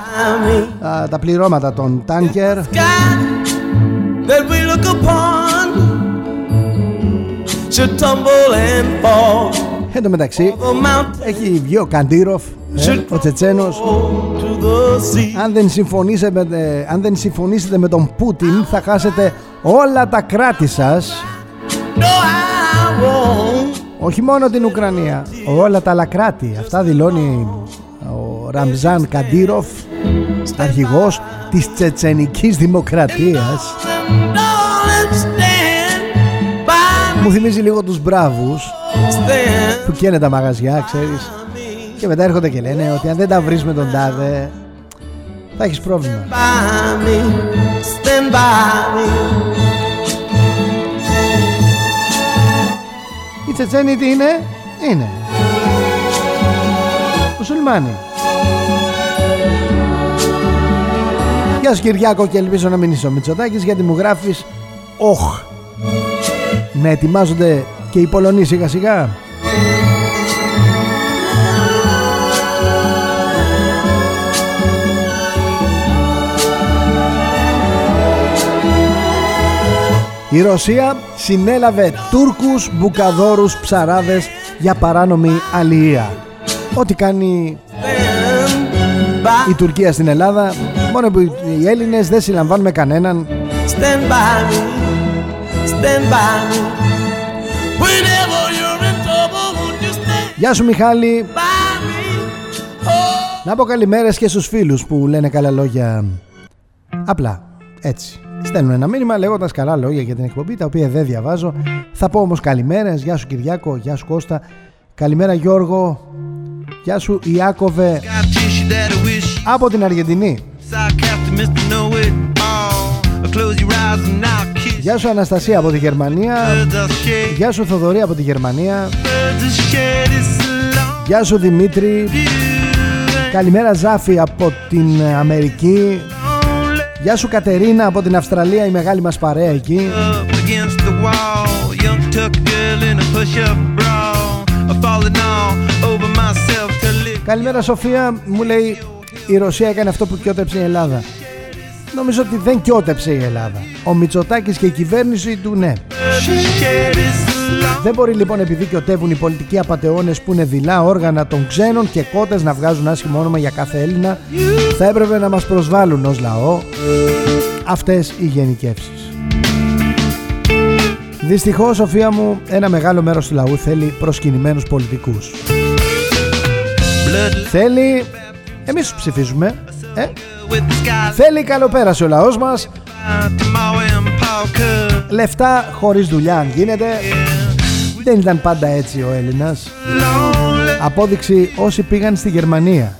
me. α, Τα πληρώματα των τάνκερ Sky that we look upon should tumble and fall. Εν τω μεταξύ The mountain έχει βγει ο Καντήροφ ε, Ο Τσετσένος to the sea. αν δεν, συμφωνήσετε, με- αν δεν συμφωνήσετε με τον Πούτιν θα χάσετε όλα τα κράτη σας No, I won't. όχι μόνο την Ουκρανία όλα τα άλλα κράτη αυτά δηλώνει ο Ραμζάν Καντήροφ αρχηγός της Τσετσενικής Δημοκρατίας Darling, stand by μου θυμίζει λίγο τους μπράβους me. Stand που καίνε τα μαγαζιά ξέρεις by me. και μετά έρχονται και λένε ότι αν δεν τα βρεις με τον τάδε θα έχεις πρόβλημα By me. Stand by me. Οι Τσετσένοι τι είναι, είναι Μουσουλμάνοι Γεια σου Κυριάκο και ελπίζω να μην είσαι ο Μητσοτάκης γιατί μου γράφεις Οχ Να ετοιμάζονται και οι Πολωνοί σιγά σιγά Η Ρωσία συνέλαβε Τούρκους, Μπουκαδόρους, Ψαράδες για παράνομη αλληλεία. Ό,τι κάνει Stand by. η Τουρκία στην Ελλάδα, μόνο που οι Έλληνες δεν συλλαμβάνουμε κανέναν. Stand by me. Stand by me. Whenever you're in trouble, won't you stand Γεια σου Μιχάλη, by me? Oh. να πω καλημέρες και στους φίλους που λένε καλά λόγια απλά, έτσι. Στέλνουν ένα μήνυμα λέγοντας καλά λόγια για την εκπομπή, τα οποία δεν διαβάζω. Θα πω όμως καλημέρες, γεια σου Κυριάκο, γεια σου Κώστα, καλημέρα Γιώργο, γεια σου Ιάκωβε Got tissue that I wish από την Αργεντινή. Sarcastic, Mr. Know It all. Close your eyes and I'll kiss Γεια σου Αναστασία από τη Γερμανία, Birds of shade, γεια σου Θοδωρή από τη Γερμανία, birds of shade is a long γεια σου Δημήτρη, view. καλημέρα Ζάφη από την Αμερική, Only γεια σου Κατερίνα από την Αυστραλία, η μεγάλη μας παρέα εκεί. up against the wall. Young tuck girl in a push-up bra. I'm falling all over myself to live. Καλημέρα Σοφία, μου λέει η Ρωσία έκανε αυτό που κιότεψε η Ελλάδα. Νομίζω ότι δεν κιότεψε η Ελλάδα. Ο Μητσοτάκης και η κυβέρνηση του ναι. Birds of shade is a Δεν μπορεί λοιπόν επειδή κοιοτεύουν οι πολιτικοί απατεώνες που είναι δειλά όργανα των ξένων και κότες να βγάζουν άσχημο όνομα για κάθε Έλληνα θα έπρεπε να μας προσβάλλουν ως λαό αυτές οι γενικεύσεις. Δυστυχώς, Σοφία μου, ένα μεγάλο μέρος του λαού θέλει προσκυνημένους πολιτικούς. Θέλει... Εμείς τους ψηφίζουμε. Ε; Θέλει καλοπέραση ο λαός μας. Λεφτά χωρίς δουλειά αν γίνεται. Δεν ήταν πάντα έτσι ο Έλληνας. Απόδειξη όσοι πήγαν στη Γερμανία.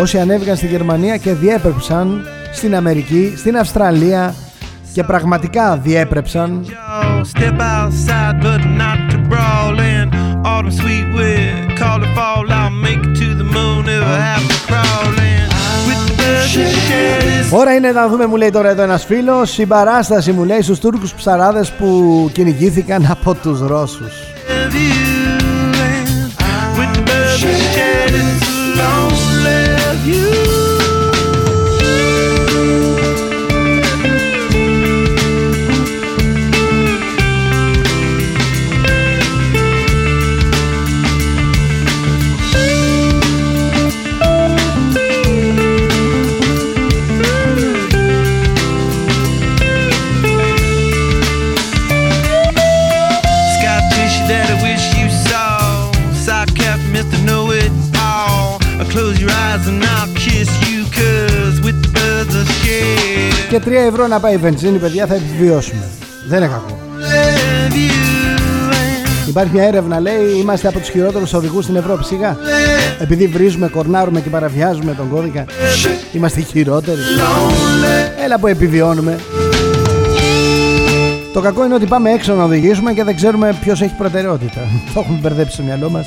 Όσοι ανέβηκαν στη Γερμανία και διέπρεψαν στην Αμερική, στην Αυστραλία και πραγματικά διέπρεψαν Ώρα είναι να δούμε μου λέει τώρα εδώ ένας φίλος. Συμπαράσταση μου λέει στους Τούρκους ψαράδες που κυνηγήθηκαν από τους Ρώσους Και 3 ευρώ να πάει η βενζίνη παιδιά θα επιβιώσουμε. Δεν είναι κακό. Υπάρχει μια έρευνα λέει Είμαστε από τους χειρότερους οδηγούς στην Ευρώπη Σιγά. Επειδή βρίζουμε, κορνάρουμε και παραβιάζουμε τον κώδικα Είμαστε χειρότεροι. Έλα που επιβιώνουμε. Το κακό είναι ότι πάμε έξω να οδηγήσουμε Και δεν ξέρουμε ποιος έχει προτεραιότητα. Το έχουμε μπερδέψει στο μυαλό μας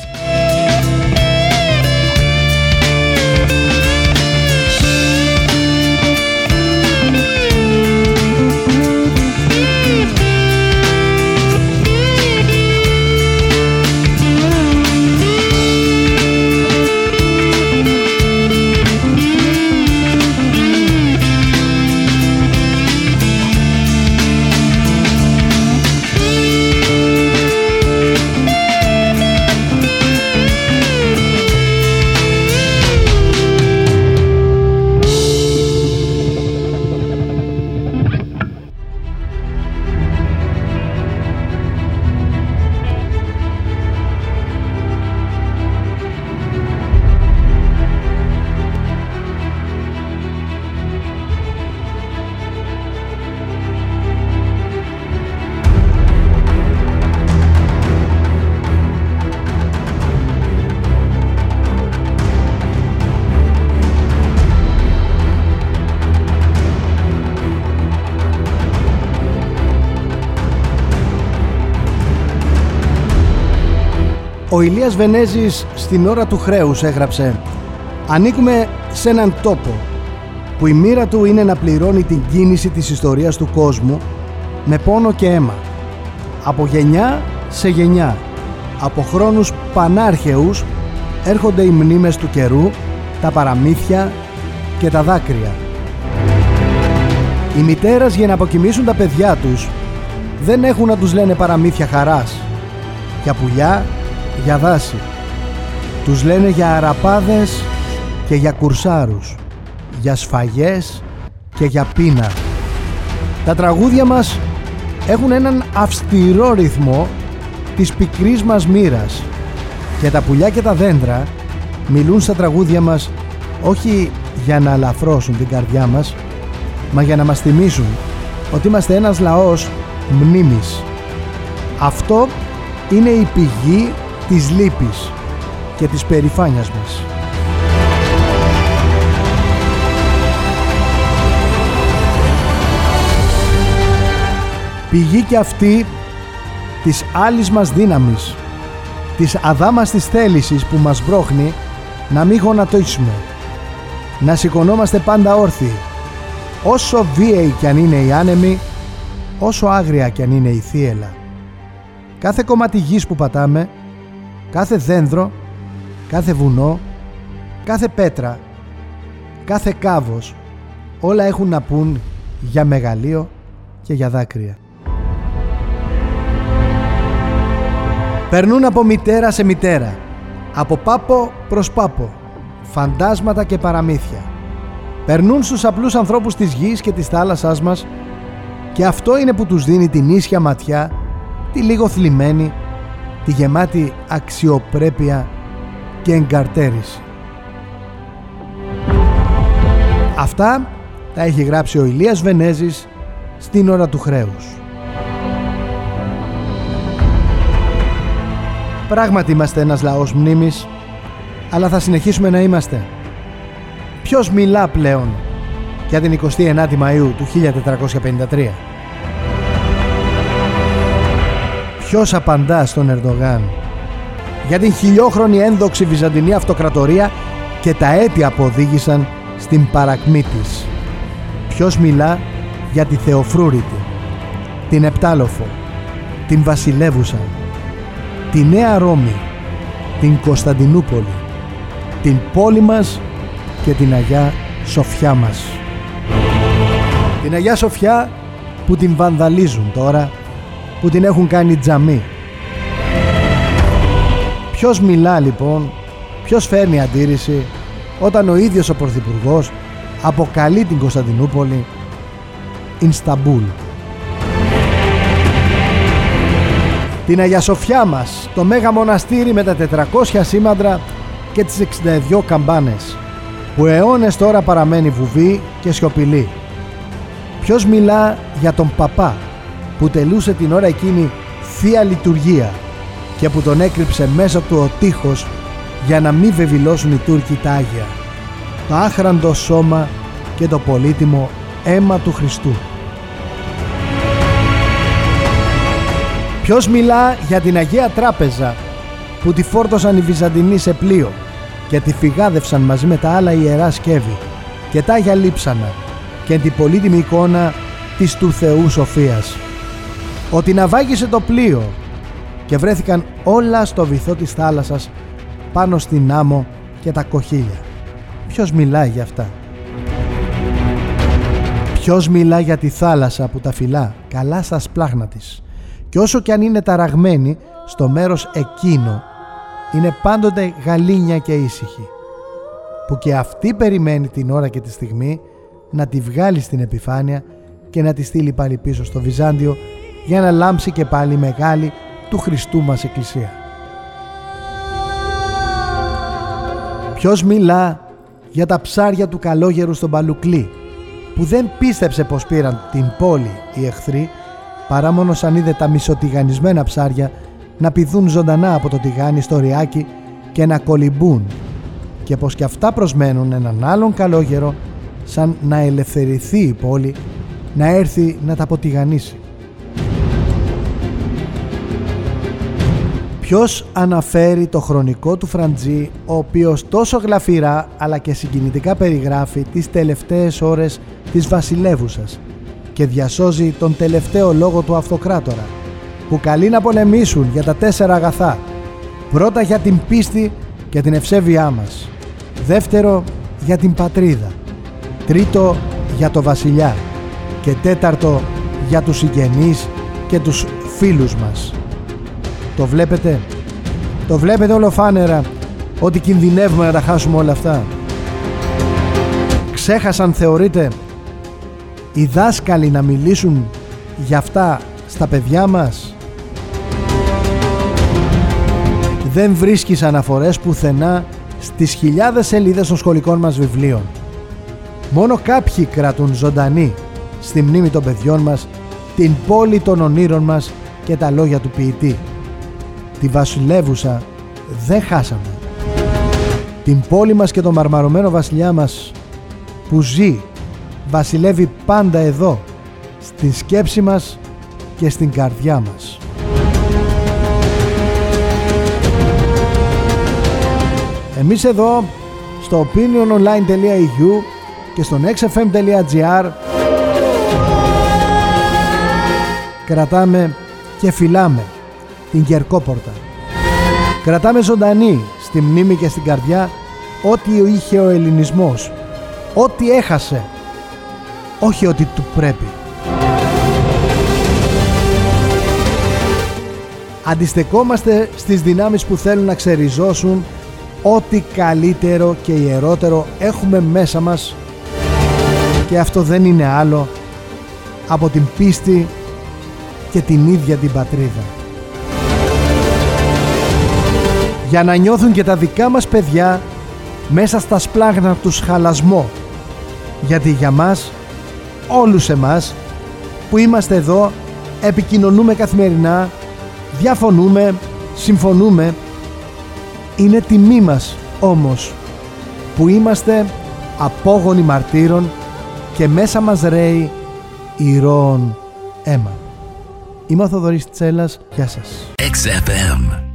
Ο Ηλίας Βενέζης στην ώρα του χρέους έγραψε «Ανήκουμε σε έναν τόπο που η μοίρα του είναι να πληρώνει την κίνηση της ιστορίας του κόσμου με πόνο και αίμα. Από γενιά σε γενιά, από χρόνους πανάρχαιους έρχονται οι μνήμες του καιρού, τα παραμύθια και τα δάκρυα. Οι μητέρες για να αποκοιμήσουν τα παιδιά τους δεν έχουν να τους λένε παραμύθια χαράς, για πουλιά για δάση. Τους λένε για αραπάδες και για κουρσάρους, για σφαγές και για πείνα. Τα τραγούδια μας έχουν έναν αυστηρό ρυθμό της πικρής μας μοίρας και τα πουλιά και τα δέντρα μιλούν στα τραγούδια μας όχι για να αλαφρώσουν την καρδιά μας μα για να μας θυμίσουν ότι είμαστε ένας λαός μνήμης. Αυτό είναι η πηγή της λύπης και της περηφάνειας μας. Πηγή και αυτή της άλλης μας δύναμης, της αδάμαστης θέλησης που μας μπρόχνει να μην γονατίσουμε, να σηκωνόμαστε πάντα όρθιοι, όσο βίαιοι κι αν είναι οι άνεμοι, όσο άγρια κι αν είναι η θύελα. Κάθε κομμάτι γης που πατάμε κάθε δένδρο, κάθε βουνό, κάθε πέτρα, κάθε κάβος, όλα έχουν να πούν για μεγαλείο και για δάκρυα. Περνούν από μητέρα σε μητέρα, από πάπο προς πάπο, φαντάσματα και παραμύθια. Περνούν στους απλούς ανθρώπους της γης και της θάλασσάς μας και αυτό είναι που τους δίνει την ίσια ματιά, τη λίγο θλιμμένη, τη γεμάτη αξιοπρέπεια και εγκαρτέρηση. Αυτά τα έχει γράψει ο Ηλίας Βενέζης στην ώρα του χρέους. Πράγματι είμαστε ένας λαός μνήμης, αλλά θα συνεχίσουμε να είμαστε. Ποιος μιλά πλέον για την 29η Μαΐου του 1453. Ποιος απαντά στον Ερντογάν για την χιλιόχρονη ένδοξη Βυζαντινή Αυτοκρατορία και τα αίτια που οδήγησαν στην παρακμή της. Ποιος μιλά για τη Θεοφρούρητη, την Επτάλοφο, την Βασιλεύουσα, τη Νέα Ρώμη, την Κωνσταντινούπολη, την πόλη μας και την Αγιά Σοφιά μας. Την Αγιά Σοφιά που την βανδαλίζουν τώρα, που την έχουν κάνει τζαμί. Ποιος μιλά λοιπόν, ποιος φέρνει αντίρρηση όταν ο ίδιος ο Πρωθυπουργός αποκαλεί την Κωνσταντινούπολη Ινσταμπούλ. Την Αγία Σοφιά μας, το Μέγα Μοναστήρι με τα 400 σήμαντρα και τις 62 καμπάνες, που αιώνες τώρα παραμένει βουβή και σιωπηλή. Ποιος μιλά για τον παπά; Που τελούσε την ώρα εκείνη Θεία Λειτουργία και που τον έκρυψε μέσα του ο τείχος για να μην βεβηλώσουν οι Τούρκοι τα Άγια. Το άχραντο σώμα και το πολύτιμο αίμα του Χριστού. Ποιος μιλά για την Αγία Τράπεζα που τη φόρτωσαν οι Βυζαντινοί σε πλοίο και τη φυγάδευσαν μαζί με τα άλλα ιερά σκεύη και τα Άγια Λείψανα και την πολύτιμη εικόνα της του Θεού Σοφίας. Ότι ναυάγησε το πλοίο και βρέθηκαν όλα στο βυθό της θάλασσας πάνω στην άμμο και τα κοχύλια. Ποιος μιλάει για αυτά; Ποιος μιλά για τη θάλασσα που τα φυλά καλά στα σπλάχνα της; Και όσο κι αν είναι ταραγμένη στο μέρος εκείνο είναι πάντοτε γαλήνια και ήσυχη που και αυτή περιμένει την ώρα και τη στιγμή να τη βγάλει στην επιφάνεια και να τη στείλει πάλι πίσω στο Βυζάντιο για να λάμψει και πάλι μεγάλη του Χριστού μας Εκκλησία. Ποιος μιλά για τα ψάρια του καλόγερου στον Παλουκλή που δεν πίστεψε πως πήραν την πόλη οι εχθροί παρά μόνο σαν είδε τα μισοτιγανισμένα ψάρια να πηδούν ζωντανά από το τηγάνι στο ριάκι και να κολυμπούν και πως και αυτά προσμένουν έναν άλλον καλόγερο σαν να ελευθερηθεί η πόλη να έρθει να τα αποτιγανίσει. Ποιος αναφέρει το χρονικό του Φραντζή, ο οποίος τόσο γλαφυρά αλλά και συγκινητικά περιγράφει τις τελευταίες ώρες της βασιλεύουσας και διασώζει τον τελευταίο λόγο του αυτοκράτορα, που καλεί να πολεμήσουν για τα τέσσερα αγαθά. Πρώτα για την πίστη και την ευσέβειά μας. Δεύτερο για την πατρίδα. Τρίτο για το βασιλιά. Και τέταρτο για τους συγγενείς και τους φίλους μας. Το βλέπετε; Το βλέπετε όλο φάνερα ότι κινδυνεύουμε να τα χάσουμε όλα αυτά; Ξέχασαν θεωρείτε οι δάσκαλοι να μιλήσουν για αυτά στα παιδιά μας; Δεν βρίσκεις αναφορές πουθενά στις χιλιάδες σελίδες των σχολικών μας βιβλίων. Μόνο κάποιοι κρατούν ζωντανή στη μνήμη των παιδιών μας την πόλη των ονείρων μας και τα λόγια του ποιητή τη βασιλεύουσα δεν χάσαμε. Την πόλη μας και το μαρμαρωμένο βασιλιά μας που ζει, βασιλεύει πάντα εδώ, στην σκέψη μας και στην καρδιά μας. Εμείς εδώ στο opiniononline.eu και στο nextfm.gr κρατάμε και φυλάμε την Κερκόπορτα. Κρατάμε ζωντανή στη μνήμη και στην καρδιά ό,τι είχε ο ελληνισμός, ό,τι έχασε, όχι ότι του πρέπει. Αντιστεκόμαστε στις δυνάμεις που θέλουν να ξεριζώσουν ό,τι καλύτερο και ιερότερο έχουμε μέσα μας και αυτό δεν είναι άλλο από την πίστη και την ίδια την πατρίδα. Για να νιώθουν και τα δικά μας παιδιά μέσα στα σπλάγνα τους χαλασμό. Γιατί για μας, όλους εμάς που είμαστε εδώ, επικοινωνούμε καθημερινά, διαφωνούμε, συμφωνούμε. Είναι τιμή μας όμως που είμαστε απόγονοι μαρτύρων και μέσα μας ρέει ηρώων αίμα. Είμαι ο Θοδωρής Τσέλας. Γεια σας. XFM.